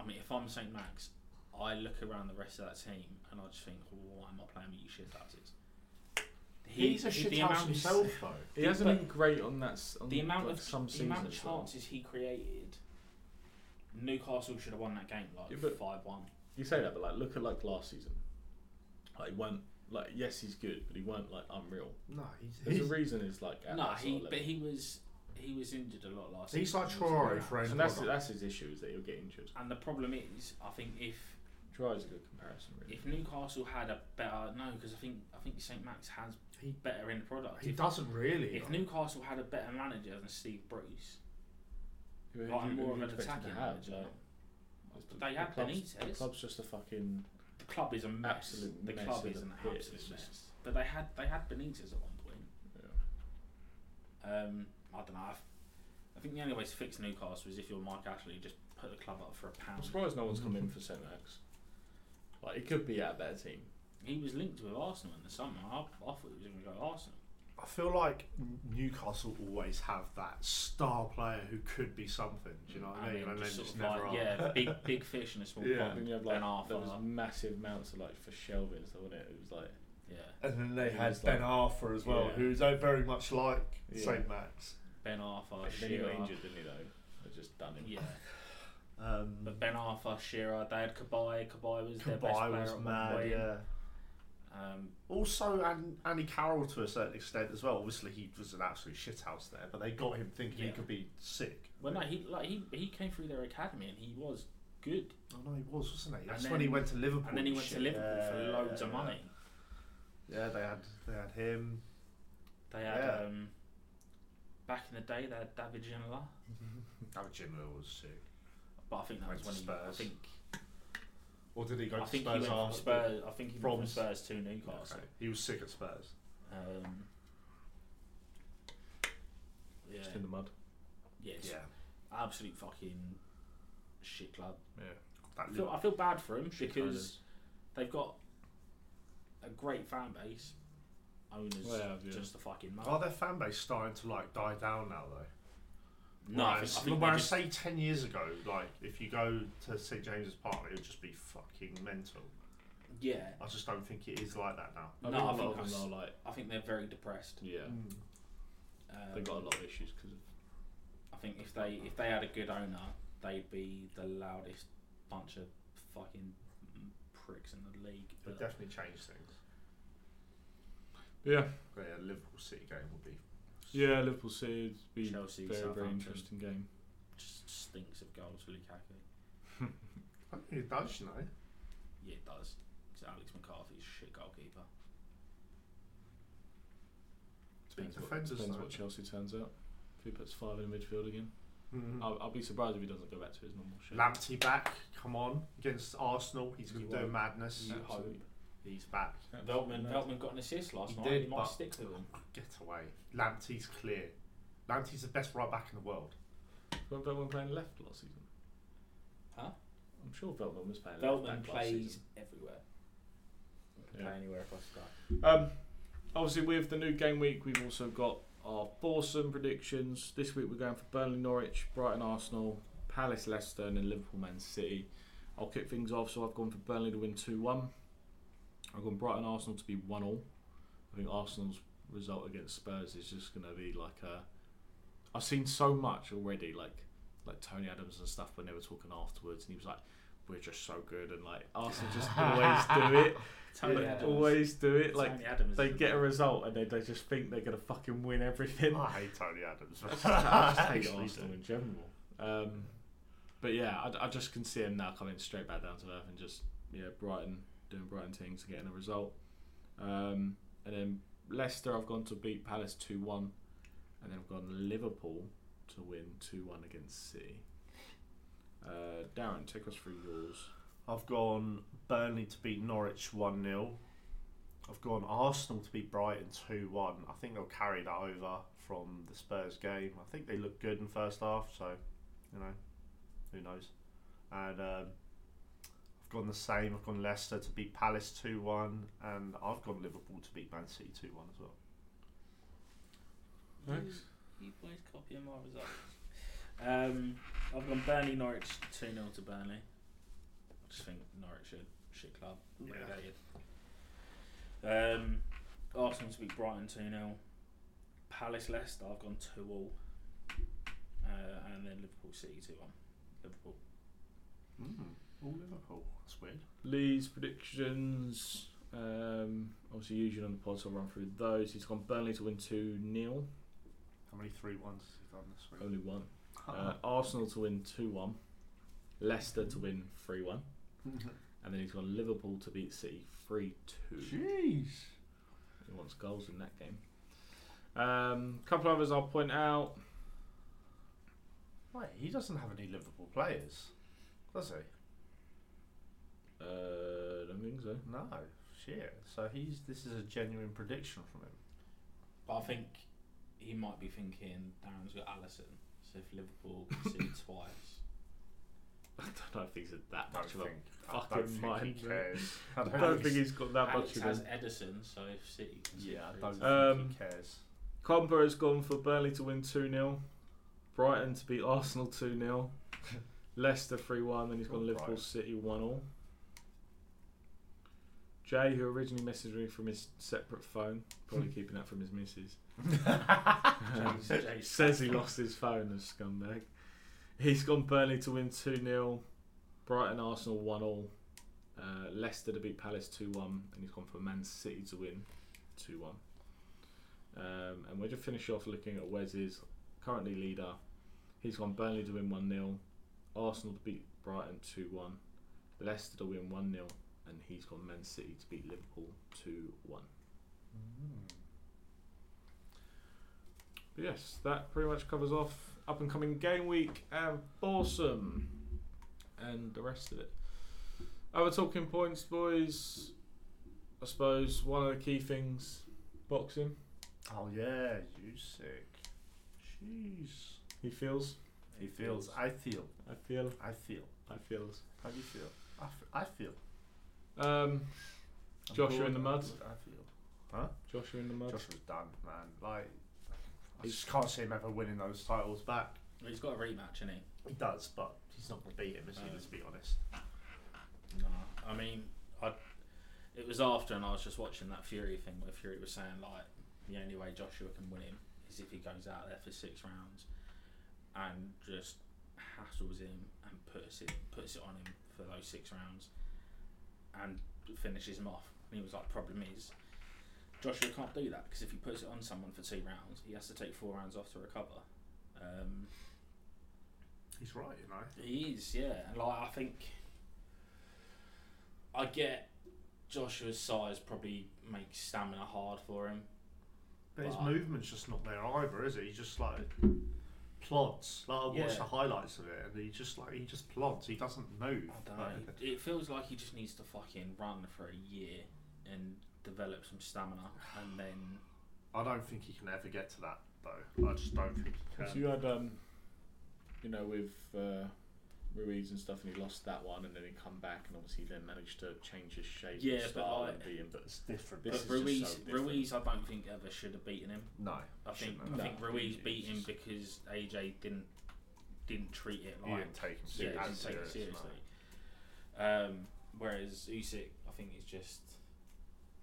I mean, if I'm St Max, I look around the rest of that team and I just think, why am I playing with you shit houses? He, He's a he, shit house himself, though. He hasn't been great on that. On The amount like of some the amount of chances he created, Newcastle should have won that game like Yeah, five one. You say that, but like, look at like last season. Like, he weren't like yes, he's good, but he weren't like unreal. No, he's, There's he's, a reason he's like at No, he but he was he was injured a lot last he's season. like He was Traore very for his and that's that's his issue is that he'll get injured. And the problem is, I think if Troy's a good comparison, really. if Newcastle had a better no, because I think I think St Max has He- better in the product. He If, doesn't really. if though. Newcastle had a better manager than Steve Bruce, Who- who- like who more of an attacking to have, manager, like, but they had club's, the Benitez. club's just a fucking the club is a mess. Absolute the mess club is an absolute mess. But they had they had Benitez at one point. yeah. Um, I don't know. I, I think the only way to fix Newcastle is if you're Mike Ashley, just put the club up for a I'm pound. surprised no one's come in for St Max. Like it could be at a better team. He was linked with Arsenal in the summer. I, I thought he was going to go to Arsenal. I feel like Newcastle always have that star player who could be something. Do you know what I mean? And then just just sort of never like, are. yeah, big big fish in a small Yeah. And pond. you have Ben like there was massive amounts of like for Shelvey and stuff, wasn't it? It was like Yeah, And then they had Ben like- Arfa as well, Yeah. who's uh, very much like Yeah. St Max. Ben Arfa, then he got Shearer. injured, didn't he? Though they just done him. Yeah, Um, but Ben Arfa, Shearer, they had Cabaye. Cabaye was their best Cabaye player was at one mad, point. yeah. Um, Also, and Andy Carroll to a certain extent as well. Obviously, he was an absolute shithouse there, but they got him thinking he Yeah. could be sick. well, no, he like he he came through their academy and he was good. Oh no, he was, wasn't he? That's And when he then- went to Liverpool. And then he and went to shit. Liverpool for Yeah, loads of yeah. money. Yeah, they had they had him. They had Yeah. um, back in the day they had David Ginola, David Ginola was sick. but I think that Went was to when he, I Spurs. think Or did he go I to think Spurs he went from after? Spurs. I think he went from S- Spurs to Newcastle. Okay. He was sick at Spurs. Um, yeah, Just in the mud. yes, absolute fucking shit club. Yeah. That I feel, I feel bad for him because they've got a great fan base. Owners Well, yeah, yeah. just a fucking mug. Are their fan base starting to like die down now though? no, I Whereas, think, I think whereas they just, say ten years ago, like if you go to St James's Park, it would just be fucking mental. yeah. I just don't think it is like that now. I No, think I a think us, are, like I think they're very depressed. yeah. Um, They got a lot of issues because of I think if they if they had a good owner, they'd be the loudest bunch of fucking pricks in the league. It But would definitely change things. Yeah. But yeah, Liverpool City game would be. Yeah, Liverpool City would be Chelsea, very very Southampton. interesting game. just stinks of goals for Lukaku. I think it does, you know. Yeah, it does. 'Cause Alex McCarthy's a shit goalkeeper. Big Depends, what, depends though. what Chelsea turns out. If he puts five in the midfield again, Mm. I'll, I'll be surprised if he doesn't go back to his normal shape. Lamptey back, come on, against Arsenal. He's going to won't. madness. You Hope He's back. Veltman, Veltman got an assist last He night. did, he might stick with him. Get away. Lamptey's clear. Lamptey's the best right back in the world. When Veltman playing left last season? Huh? I'm sure Veltman was playing left Veltman back last plays season. everywhere. Can Yeah. Play anywhere across the Um, obviously, with the new game week, we've also got our foursome predictions. This week, we're going for Burnley, Norwich, Brighton, Arsenal, Palace, Leicester, and then Liverpool, Man City. I'll kick things off. So I've gone for Burnley to win two one. I've gone Brighton, Arsenal to be one all. I think Arsenal's result against Spurs is just going to be like a. I've seen so much already, like like Tony Adams and stuff when they were talking afterwards, and he was like, "We're just so good," and like Arsenal just always do it. Tony They Adams. always do it. Like Tony Adams they get a result and they, they just think they're gonna fucking win everything. I hate Tony Adams. I just, hate Actually Arsenal do. in general. Um, but yeah, I, I just can see him now coming straight back down to earth and just yeah, Brighton doing Brighton things and getting a result. Um, and then Leicester, I've gone to beat Palace two one, and then I've gone Liverpool to win two one against City. Uh, Darren, take us through yours. I've gone Burnley to beat Norwich 1 0. I've gone Arsenal to beat Brighton 2 1. I think they'll carry that over from the Spurs game. I think they look good in first half, so, you know, who knows. And um, gone the same. I've gone Leicester to beat Palace 2 1. And I've gone Liverpool to beat Man City 2 1 as well. Thanks. You boys copying my results. Um, I've gone Burnley Norwich 2 0 to Burnley. I just think Norwich are shit club. Yeah. Um, Arsenal to beat Brighton 2 0. Palace Leicester, I've gone 2 all. Uh, and then Liverpool City 2 1. Liverpool. Mm. All Liverpool. That's weird. Lee's predictions. Um, obviously, usually on the pod, so I'll run through those. He's gone Burnley to win 2 0. How many three ones has he done this week? Only one. Uh, Arsenal to win 2 1. Leicester to win 3 1. And then he's gone Liverpool to beat City 3 2. Jeez. He wants goals in that game. Um, couple others I'll point out. Wait, he doesn't have any Liverpool players, does he? Uh, don't think so. No. Shit. So he's this is a genuine prediction from him. But I think he might be thinking Darren's got Alisson. So if Liverpool concede twice. I don't know if he's that much of a think. Fucking think mind. he cares. I I don't think he's got that Alex much of has him. Ederson, so if City concede Yeah, I don't think Um, he cares. Comper has gone for Burnley to win 2 0. Brighton to beat Arsenal 2 0. Leicester 3 1. Then he's gone Liverpool City 1 0. Jay, who originally messaged me from his separate phone, probably keeping that from his missus, um, Jay's- Jay's says he lost his phone as scumbag. He's gone Burnley to win 2 0. Brighton Arsenal 1 0. Uh, Leicester to beat Palace 2 1. And he's gone for Man City to win 2 1. Um, and we'll just finish off looking at Wes's currently leader. He's gone Burnley to win 1 0. Arsenal to beat Brighton 2 1. Leicester to win 1 0. And he's gone Man City to beat Liverpool 2 1. But yes, that pretty much covers off up and coming game week and awesome and the rest of it. Other talking points, boys. I suppose one of the key things boxing. Oh yeah, you sick. Jeez. He feels. He feels. I feel. I feel. I feel. I feels. How do you feel? I, f- I feel. Um, Joshua in the mud. I feel. Huh? Joshua in the mud. Joshua's done, man. Like, I just can't see him ever winning those titles back. He's got a rematch, hasn't he? He does, but he's not going to beat him, is he? No. Let's be honest. No, I mean, I. It was after, and I was just watching that Fury thing where Fury was saying like the only way Joshua can win him is if he goes out there for six rounds and just hassles him and puts it puts it on him for those six rounds and finishes him off. And he was like, problem is. Joshua can't do that because if he puts it on someone for two rounds, he has to take four rounds off to recover. Um, He's right, you know. he is, yeah. And like I think I get Joshua's size probably makes stamina hard for him. But his But- movement's just not there either, is it? He's just like plods. Like I watched Yeah. the highlights of it, and he just like he just plods. He doesn't move. I don't know. Like, It, it feels like he just needs to fucking run for a year and develop some stamina, and then I don't think he can ever get to that though. I just don't think he can. So can. you had, um, you know, with uh, Ruiz and stuff, and he lost that one, and then he come back, and obviously then managed to change his shape Yeah, and but style I- and beat him. But It's different. This but is just Ruiz, so different. Ruiz, I don't think ever should have beaten him. no, I think shouldn't I have. No. Ruiz He- beat him just- because AJ didn't didn't treat it He like didn't take him yeah, seriously. didn't take it Serious, seriously. Um, whereas Usyk, I think, is just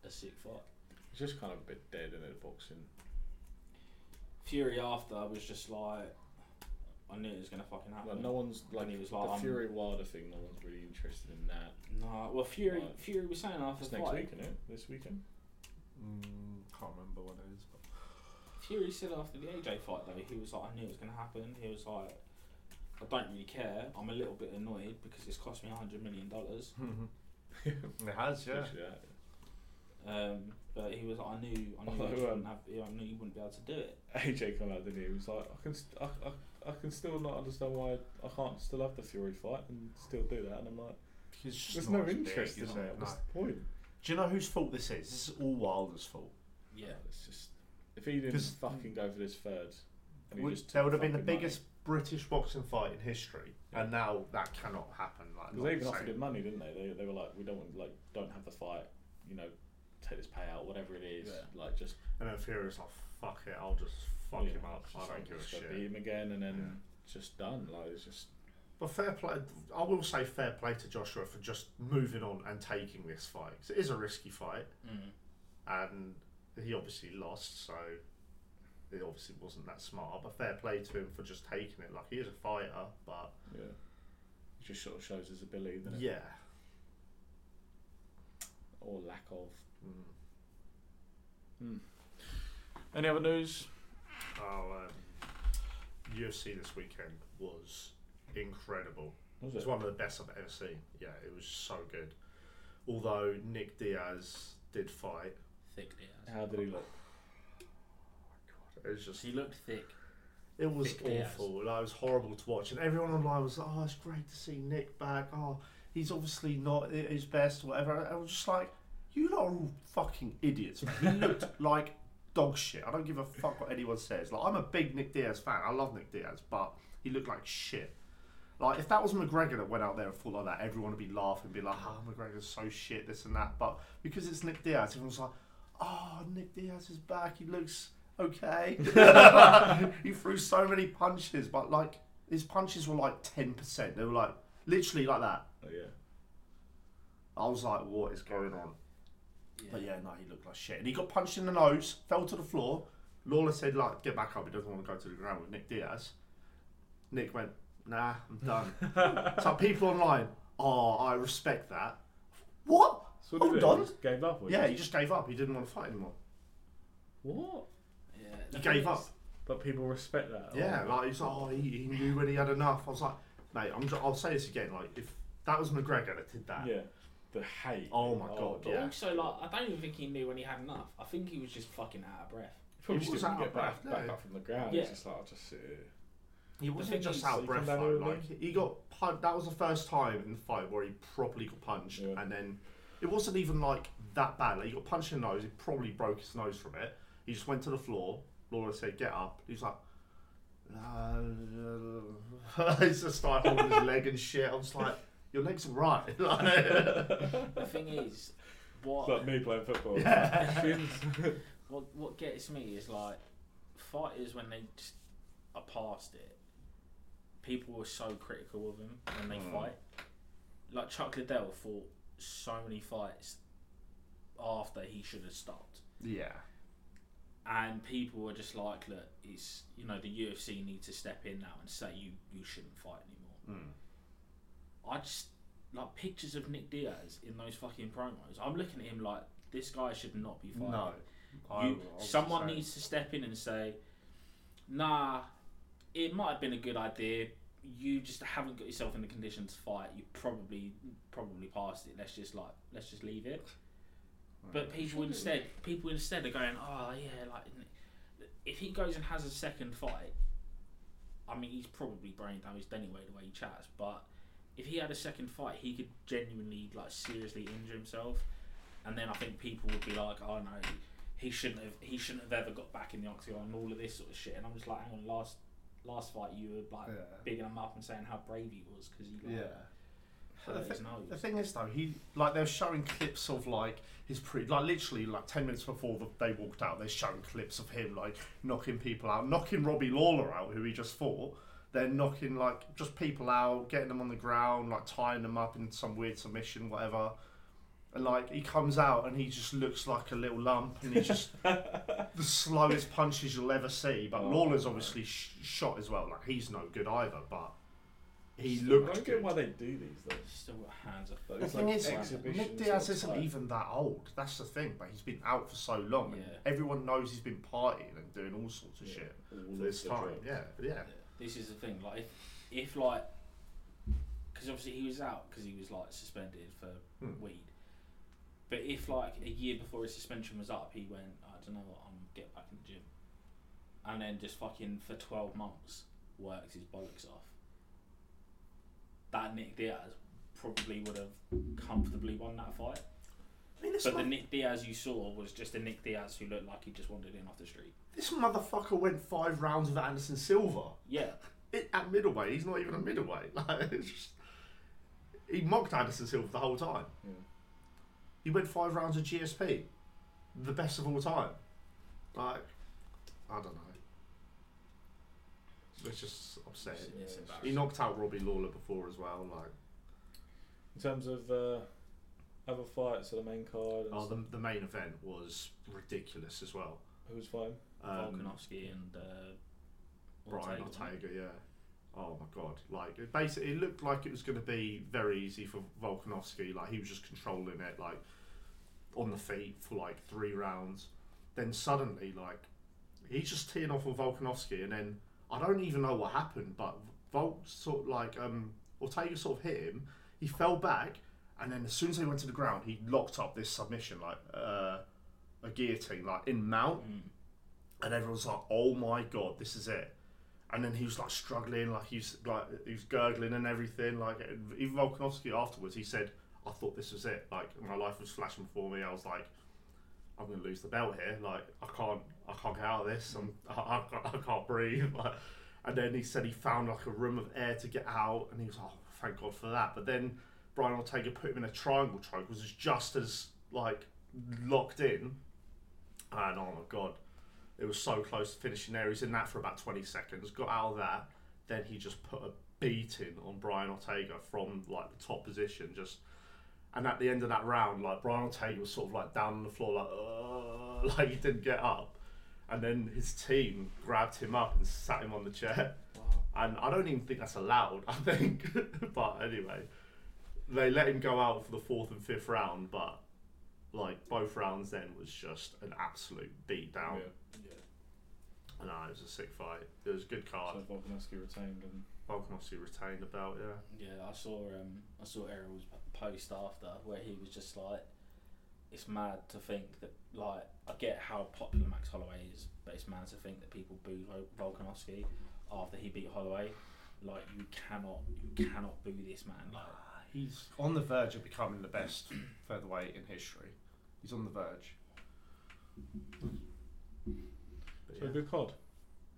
a sick fight. it's just kind of a bit dead in it, boxing. Fury after was just like, I knew it was gonna fucking happen. Like, no one's like And he was like, I'm- Fury Wilder thing. No one's really interested in that. No, well, Fury, Right. Fury was saying after It's the next fight. week, isn't it? This weekend. Mm, can't remember what it is. But Fury said after the AJ fight though, he was like, I knew it was gonna happen. He was like, I don't really care. I'm a little bit annoyed because it's cost me a hundred million dollars. it has, yeah. Especially that. Um, but he was like, I knew, I knew, Although, he wouldn't um, have, I knew he wouldn't be able to do it. AJ come out, didn't he? He was like, I can, st- I, I, I can still not understand why I can't still have the Fury fight and still do that. And I'm like, He's just there's not no as interest big, in is that. it? What's No. the point? Do you know whose fault this is? This is all Wilder's fault. Yeah. It's just if he didn't 'Cause- fucking go for this third, and he Would- just there took would have been the fucking biggest British boxing fight in history, Yeah. and now that cannot happen. Like, Because not they even the offered same. him money, didn't they? They, they were like, we don't want, like, don't have the fight, you know, take this payout, whatever it is. Yeah. Like, just And then Fury was like, "Fuck it, I'll just fuck Yeah, him up. I don't give a just shit. Beat him again, and then it's just done. Like it's just But fair play. I will say fair play to Joshua for just moving on and taking this fight. 'Cause it is a risky fight, Mm. and he obviously lost, so it obviously wasn't that smart. But fair play to him for just taking it. Like he is a fighter, but yeah, it just sort of shows his ability, doesn't it? yeah. Or lack of. Mm. Any other news? Oh, um, UFC this weekend was incredible. Was It was one of the best I've ever seen. Yeah, it was so good. Although Nick Diaz did fight, Thick Diaz. How did he look? it was just He looked thick. It was Thick awful. Like, it was horrible to watch, and everyone online was like, "Oh, it's great to see Nick back. Oh, he's obviously not at his best, or whatever." I was just like, "You lot are all fucking idiots." He looked like dog shit. I don't give a fuck what anyone says. Like, I'm a big Nick Diaz fan. I love Nick Diaz, but he looked like shit. Like, if that was McGregor that went out there and fought like that, everyone would be laughing, and be like, "Oh, McGregor's so shit, this and that." But because it's Nick Diaz, everyone's like, "Oh, Nick Diaz is back. He looks." Okay. he threw so many punches, but like his punches were like ten percent. They were like literally like that. Oh yeah. I was like, what is going on? Yeah. But yeah, no, he looked like shit. And he got punched in the nose, fell to the floor. Lawler said, like, get back up. He doesn't want to go to the ground with Nick Diaz. Nick went, nah, I'm done. so people online, oh, I respect that. What? So what did Hold he on. Just gave up. or Yeah, just- he just gave up. He didn't want to fight anymore. What? Yeah. He gave up. But people respect that. Yeah, Oh, like he's like, oh, he, he knew when he had enough. I was like, mate, I'm. Just, I'll say this again. Like, if that was McGregor that did that, yeah. The hate. Oh my oh, God, But yeah. also, like, I don't even think he knew when he had enough. I think he was just fucking out of breath. Probably He just was didn't out get of back, breath, back yeah. up from the ground. Yeah. He's just like, I'll just sit here. he wasn't just out of breath though. Like he got punched. That was the first time in the fight where he properly got punched, Yeah. and then it wasn't even like that bad. Like he got punched in the nose. He probably broke his nose from it. He just went to the floor. Lawler said, "Get up." He's like. He's just like holding his leg and shit. I was like, "Your legs are right." The thing is, what It's like me playing football. what what gets me is like fighters when they just are past it. People were so critical of him when they Mm. fight. Like Chuck Liddell fought so many fights after he should have stopped, yeah. and people were just like, "Look, it's you know the UFC need to step in now and say you you shouldn't fight anymore." Mm. I just like pictures of Nick Diaz in those fucking promos. I'm looking at him like this guy should not be fighting. No. I- You, someone the needs to step in and say, "Nah, it might have been a good idea. You just haven't got yourself in the condition to fight. You probably probably passed it. Let's just like let's just leave it." But people instead, people instead are going, "Oh yeah, like if he goes and has a second fight, I mean he's probably brain damaged anyway the way he chats. But if he had a second fight, he could genuinely like seriously injure himself, and then I think people would be like, "Oh no." he shouldn't have he shouldn't have ever got back in the octagon and all of this sort of shit. And I'm just like, hang on, last last fight you were like Yeah. bigging him up and saying how brave he was because he like, Yeah. The, thi- the thing is though, he like they're showing clips of like his pre like literally like ten minutes before the, they walked out, they're showing clips of him like knocking people out, knocking Robbie Lawler out, who he just fought. They're knocking like just people out, getting them on the ground, like tying them up in some weird submission, whatever. And like he comes out and he just looks like a little lump, and he's just the slowest punches you'll ever see. But Oh, Lawler's man. obviously sh- shot as well. Like he's no good either, but he looks I don't good. get why they do these though. He's still got hands up. Like, The it's thing like is, exhibition Nick Diaz isn't fight. even that old. That's the thing, but he's been out for so long. and Yeah. Everyone knows he's been partying and doing all sorts of Yeah, shit all for this the time. drugs. Yeah, yeah. This is the thing, like if, if like, because obviously he was out because he was like suspended for Hmm. weed. But if like a year before his suspension was up, he went, I don't know what, I'm get back in the gym, and then just fucking for twelve months works his bollocks off. That Nick Diaz probably would have comfortably won that fight. I mean, this, But the Nick Diaz you saw was just a Nick Diaz who looked like he just wandered in off the street. This motherfucker went five rounds with Anderson Silva Yeah, it, at middleweight. He's not even a middleweight. Like, it's just, he mocked Anderson Silva the whole time. Yeah. He went five rounds with GSP, the best of all time. Like, I don't know. It's just upsetting. It's, it's He knocked out Robbie Lawler before as well. Like, In terms of uh, other fights of the main card, and oh, the, the main event was ridiculous as well. who was fighting? Um, Volkanovski and uh, Brian Ortega. Yeah. Oh my god! Like it basically, it looked like it was going to be very easy for Volkanovski. Like he was just controlling it, like on the feet for like three rounds. Then suddenly, like he's just teeing off on Volkanovski, and then I don't even know what happened, but Volk sort of like um Ortega sort of hit him. He fell back, and then as soon as he went to the ground, he locked up this submission like uh, a guillotine, like in mount Mm. And everyone's like, "Oh my god, this is it!" And then he was like struggling, like he's like he was gurgling and everything. Like even Volkanovski afterwards, he said, "I thought this was it. Like my life was flashing before me. I was like, I'm gonna lose the belt here. Like I can't, I can't get out of this. I'm, I, I, can't- I can't breathe." And then he said he found like a room of air to get out, and he was like, "Oh, thank God for that." But then Brian Ortega put him in a triangle choke, which was just as like locked in. And oh my god, it was so close to finishing there. He's in that for about 20 seconds, got out of that. Then he just put a beating on Brian Ortega from like the top position. Just and at the end of that round, like Brian Ortega was sort of like down on the floor, like uh, like he didn't get up. And then his team grabbed him up and sat him on the chair. And I don't even think that's allowed. I think, but anyway, they let him go out for the fourth and fifth round. But like both rounds, then was just an absolute beat down. Yeah. No, it was a sick fight. It was a good card. So Volkanovski retained, and Volkanovski retained the belt, yeah. Yeah, I saw um, I saw Errol's post after where he was just like, it's mad to think that like I get how popular Max Holloway is, but it's mad to think that people boo Volkanovski after he beat Holloway. Like you cannot, you cannot boo this man. Like He's on the verge of becoming the best featherweight in history. He's on the verge. But so yeah. good card.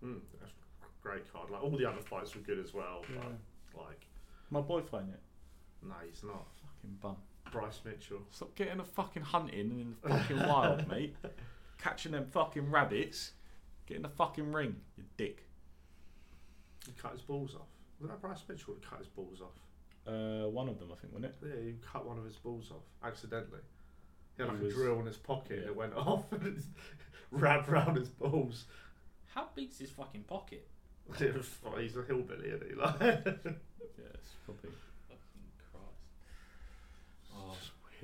Mm, that's a great card. Like all the other fights were good as well, but like, My boy fighting it. no, he's not. Fucking bum. Bryce Mitchell. Stop getting a fucking hunting in the fucking wild, mate. Catching them fucking rabbits. Get in the fucking ring, you dick. He cut his balls off. Was that Bryce Mitchell that cut his balls off? Uh, one of them, I think, wasn't it? Yeah, he cut one of his balls off accidentally. He had He was- a drill in his pocket yeah. it went off and it wrapped round his balls. how big's his fucking pocket? It was fu- He's a hillbilly, isn't he? Like, Yeah, it's probably. Fucking Christ. Oh,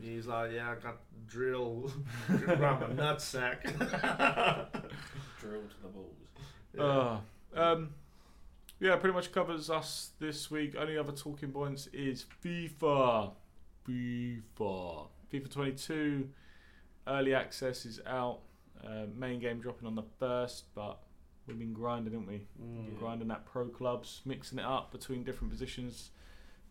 he's like, yeah, I got drill, drill around my nutsack. drill to the balls. Uh, um, yeah, pretty much covers us this week. Only other talking points is FIFA. FIFA. FIFA 22. Early access is out. Uh, main game dropping on the first, but we've been grinding, haven't we? Mm. Grinding at pro clubs, mixing it up between different positions,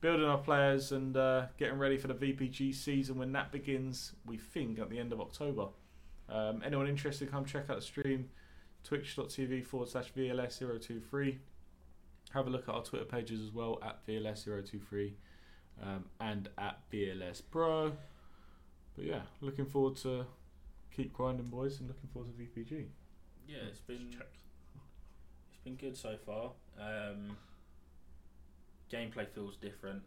building our players, and uh, getting ready for the VPG season when that begins. We think at the end of October. Um, anyone interested, come check out the stream twitch.tv forward slash VLS023. Have a look at our Twitter pages as well at VLS023 um, and at VLS Pro. But yeah, looking forward to keep grinding, boys, and looking forward to VPG. Yeah, it's been it's been good so far. Um, gameplay feels different.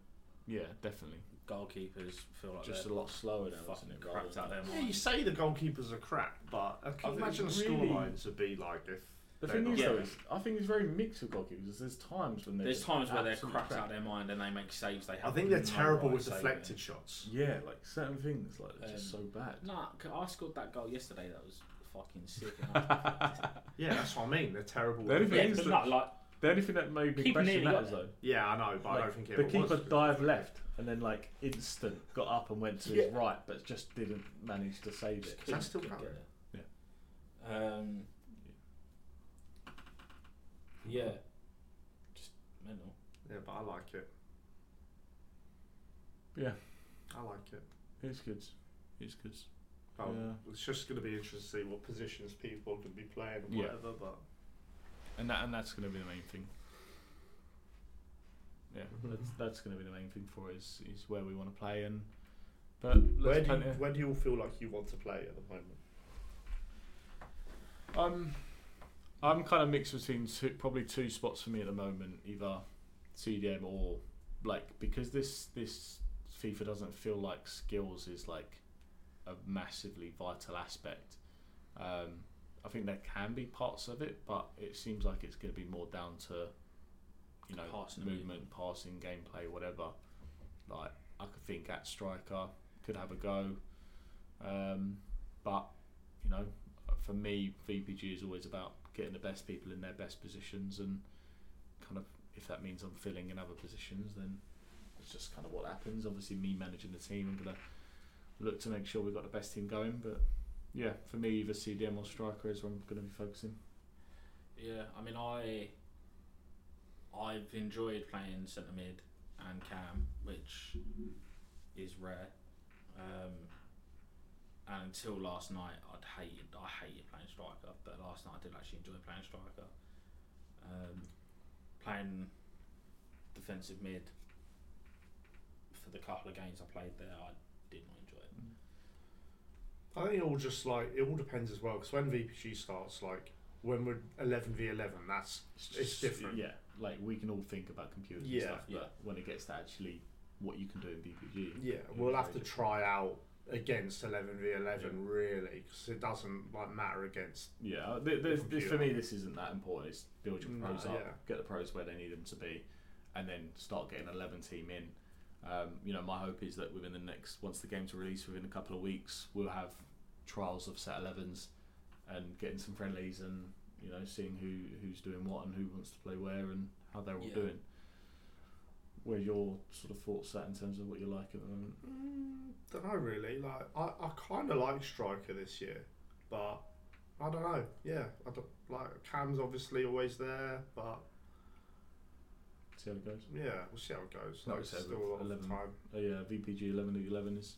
Yeah, definitely. Goalkeepers feel like Just a they're lot slower now, fucking isn't it? cracked out their than- Yeah, you say the goalkeepers are crap, but I I can think imagine the really- scorelines would be like if The thing is, Yeah. though, is I think it's very mixed with goalkeepers. There's times when they're There's times where they're cracked crap. out their mind and they make saves they have. I think they're terrible right with saving. deflected shots. Yeah, like certain things, like they're just so Um, bad. Nah, 'cause I scored that goal yesterday. That was fucking sick. Yeah, that's what I mean. They're terrible. The only with thing yeah, that- not like The only thing that made me question nearly that got is there. though, Yeah, I know, but I don't think it the was keeper good. dived left and then like instant got up and went to his right, but just didn't manage to save it. Is that still couldn't get it. Um. Yeah. Just mental. Yeah, but I like it. Yeah, I like it. it's good. It's good. Oh, Yeah. It's just going to be interesting to see what positions people can be playing and Yeah. whatever. But And that and that's going to be the main thing. Yeah, Mhm. that's that's going to be the main thing for us is where we want to play and. But where do, you, where do you all feel like you want to play at the moment? Um, I'm kind of mixed between two, probably two spots for me at the moment, either CDM or like because this this FIFA doesn't feel like skills is like a massively vital aspect. Um, I think there can be parts of it, but it seems like it's going to be more down to you know Passing movement, passing, gameplay, whatever. Like I could think at striker could have a go, um, but you know for me VPG is always about getting the best people in their best positions and kind of if that means I'm filling in other positions then it's just kind of what happens. Obviously me managing the team I'm gonna look to make sure we've got the best team going but yeah, for me either CDM or striker is where I'm gonna be focusing. Yeah, I mean, I I've enjoyed playing centre mid and cam, which is rare. Um, and until last night, I'd hated I hated playing striker, but last night I did actually enjoy playing striker. Um, playing defensive mid for the couple of games I played there, I did not enjoy it. I think it all just like it all depends as well because when VPG starts, like when we're eleven v eleven, that's it's different. Yeah, like we can all think about computers Yeah. and stuff, but Yeah. when it gets to actually what you can do in VPG, Yeah, we'll have to different. try out against eleven v eleven really because it doesn't like matter against. Yeah, uh, th- th- this, for me, this isn't that important. It's build your No, pros up, yeah. get the pros where they need them to be, and then start getting an 11 team in. Um, you know, my hope is that within the next, once the game's released within a couple of weeks, we'll have trials of set 11s and getting some friendlies and, you know, seeing who who's doing what and who wants to play where and how they're all Yeah. doing. Where your sort of thoughts at in terms of what you like at the moment? Mm, don't know really. Like I, I kind of like striker this year, but I don't know. Yeah, I don't like Cam's obviously always there, but See how it goes. yeah, we'll see how it goes. Like Like, said, still a lot of 11. time. Oh, yeah, VPG 11 to 11 is.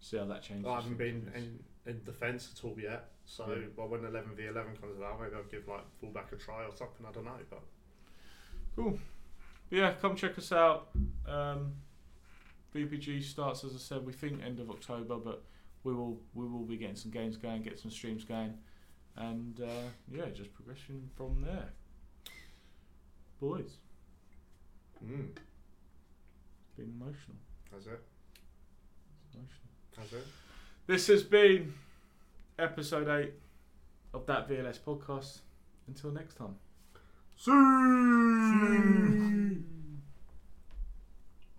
See how that changes. I haven't been in, in defence at all yet, so Yeah. well, when eleven v eleven comes out, maybe I'll give like fullback a try or something. I don't know, but Yeah, come check us out. Um, VPG starts, as I said, we think end of October, but we will we will be getting some games going, get some streams going, and uh, yeah, just progression from there. Boys, mm, been emotional. that's it. emotional. That's it. This has been episode eight of that VLS podcast. Until next time. 술. 술.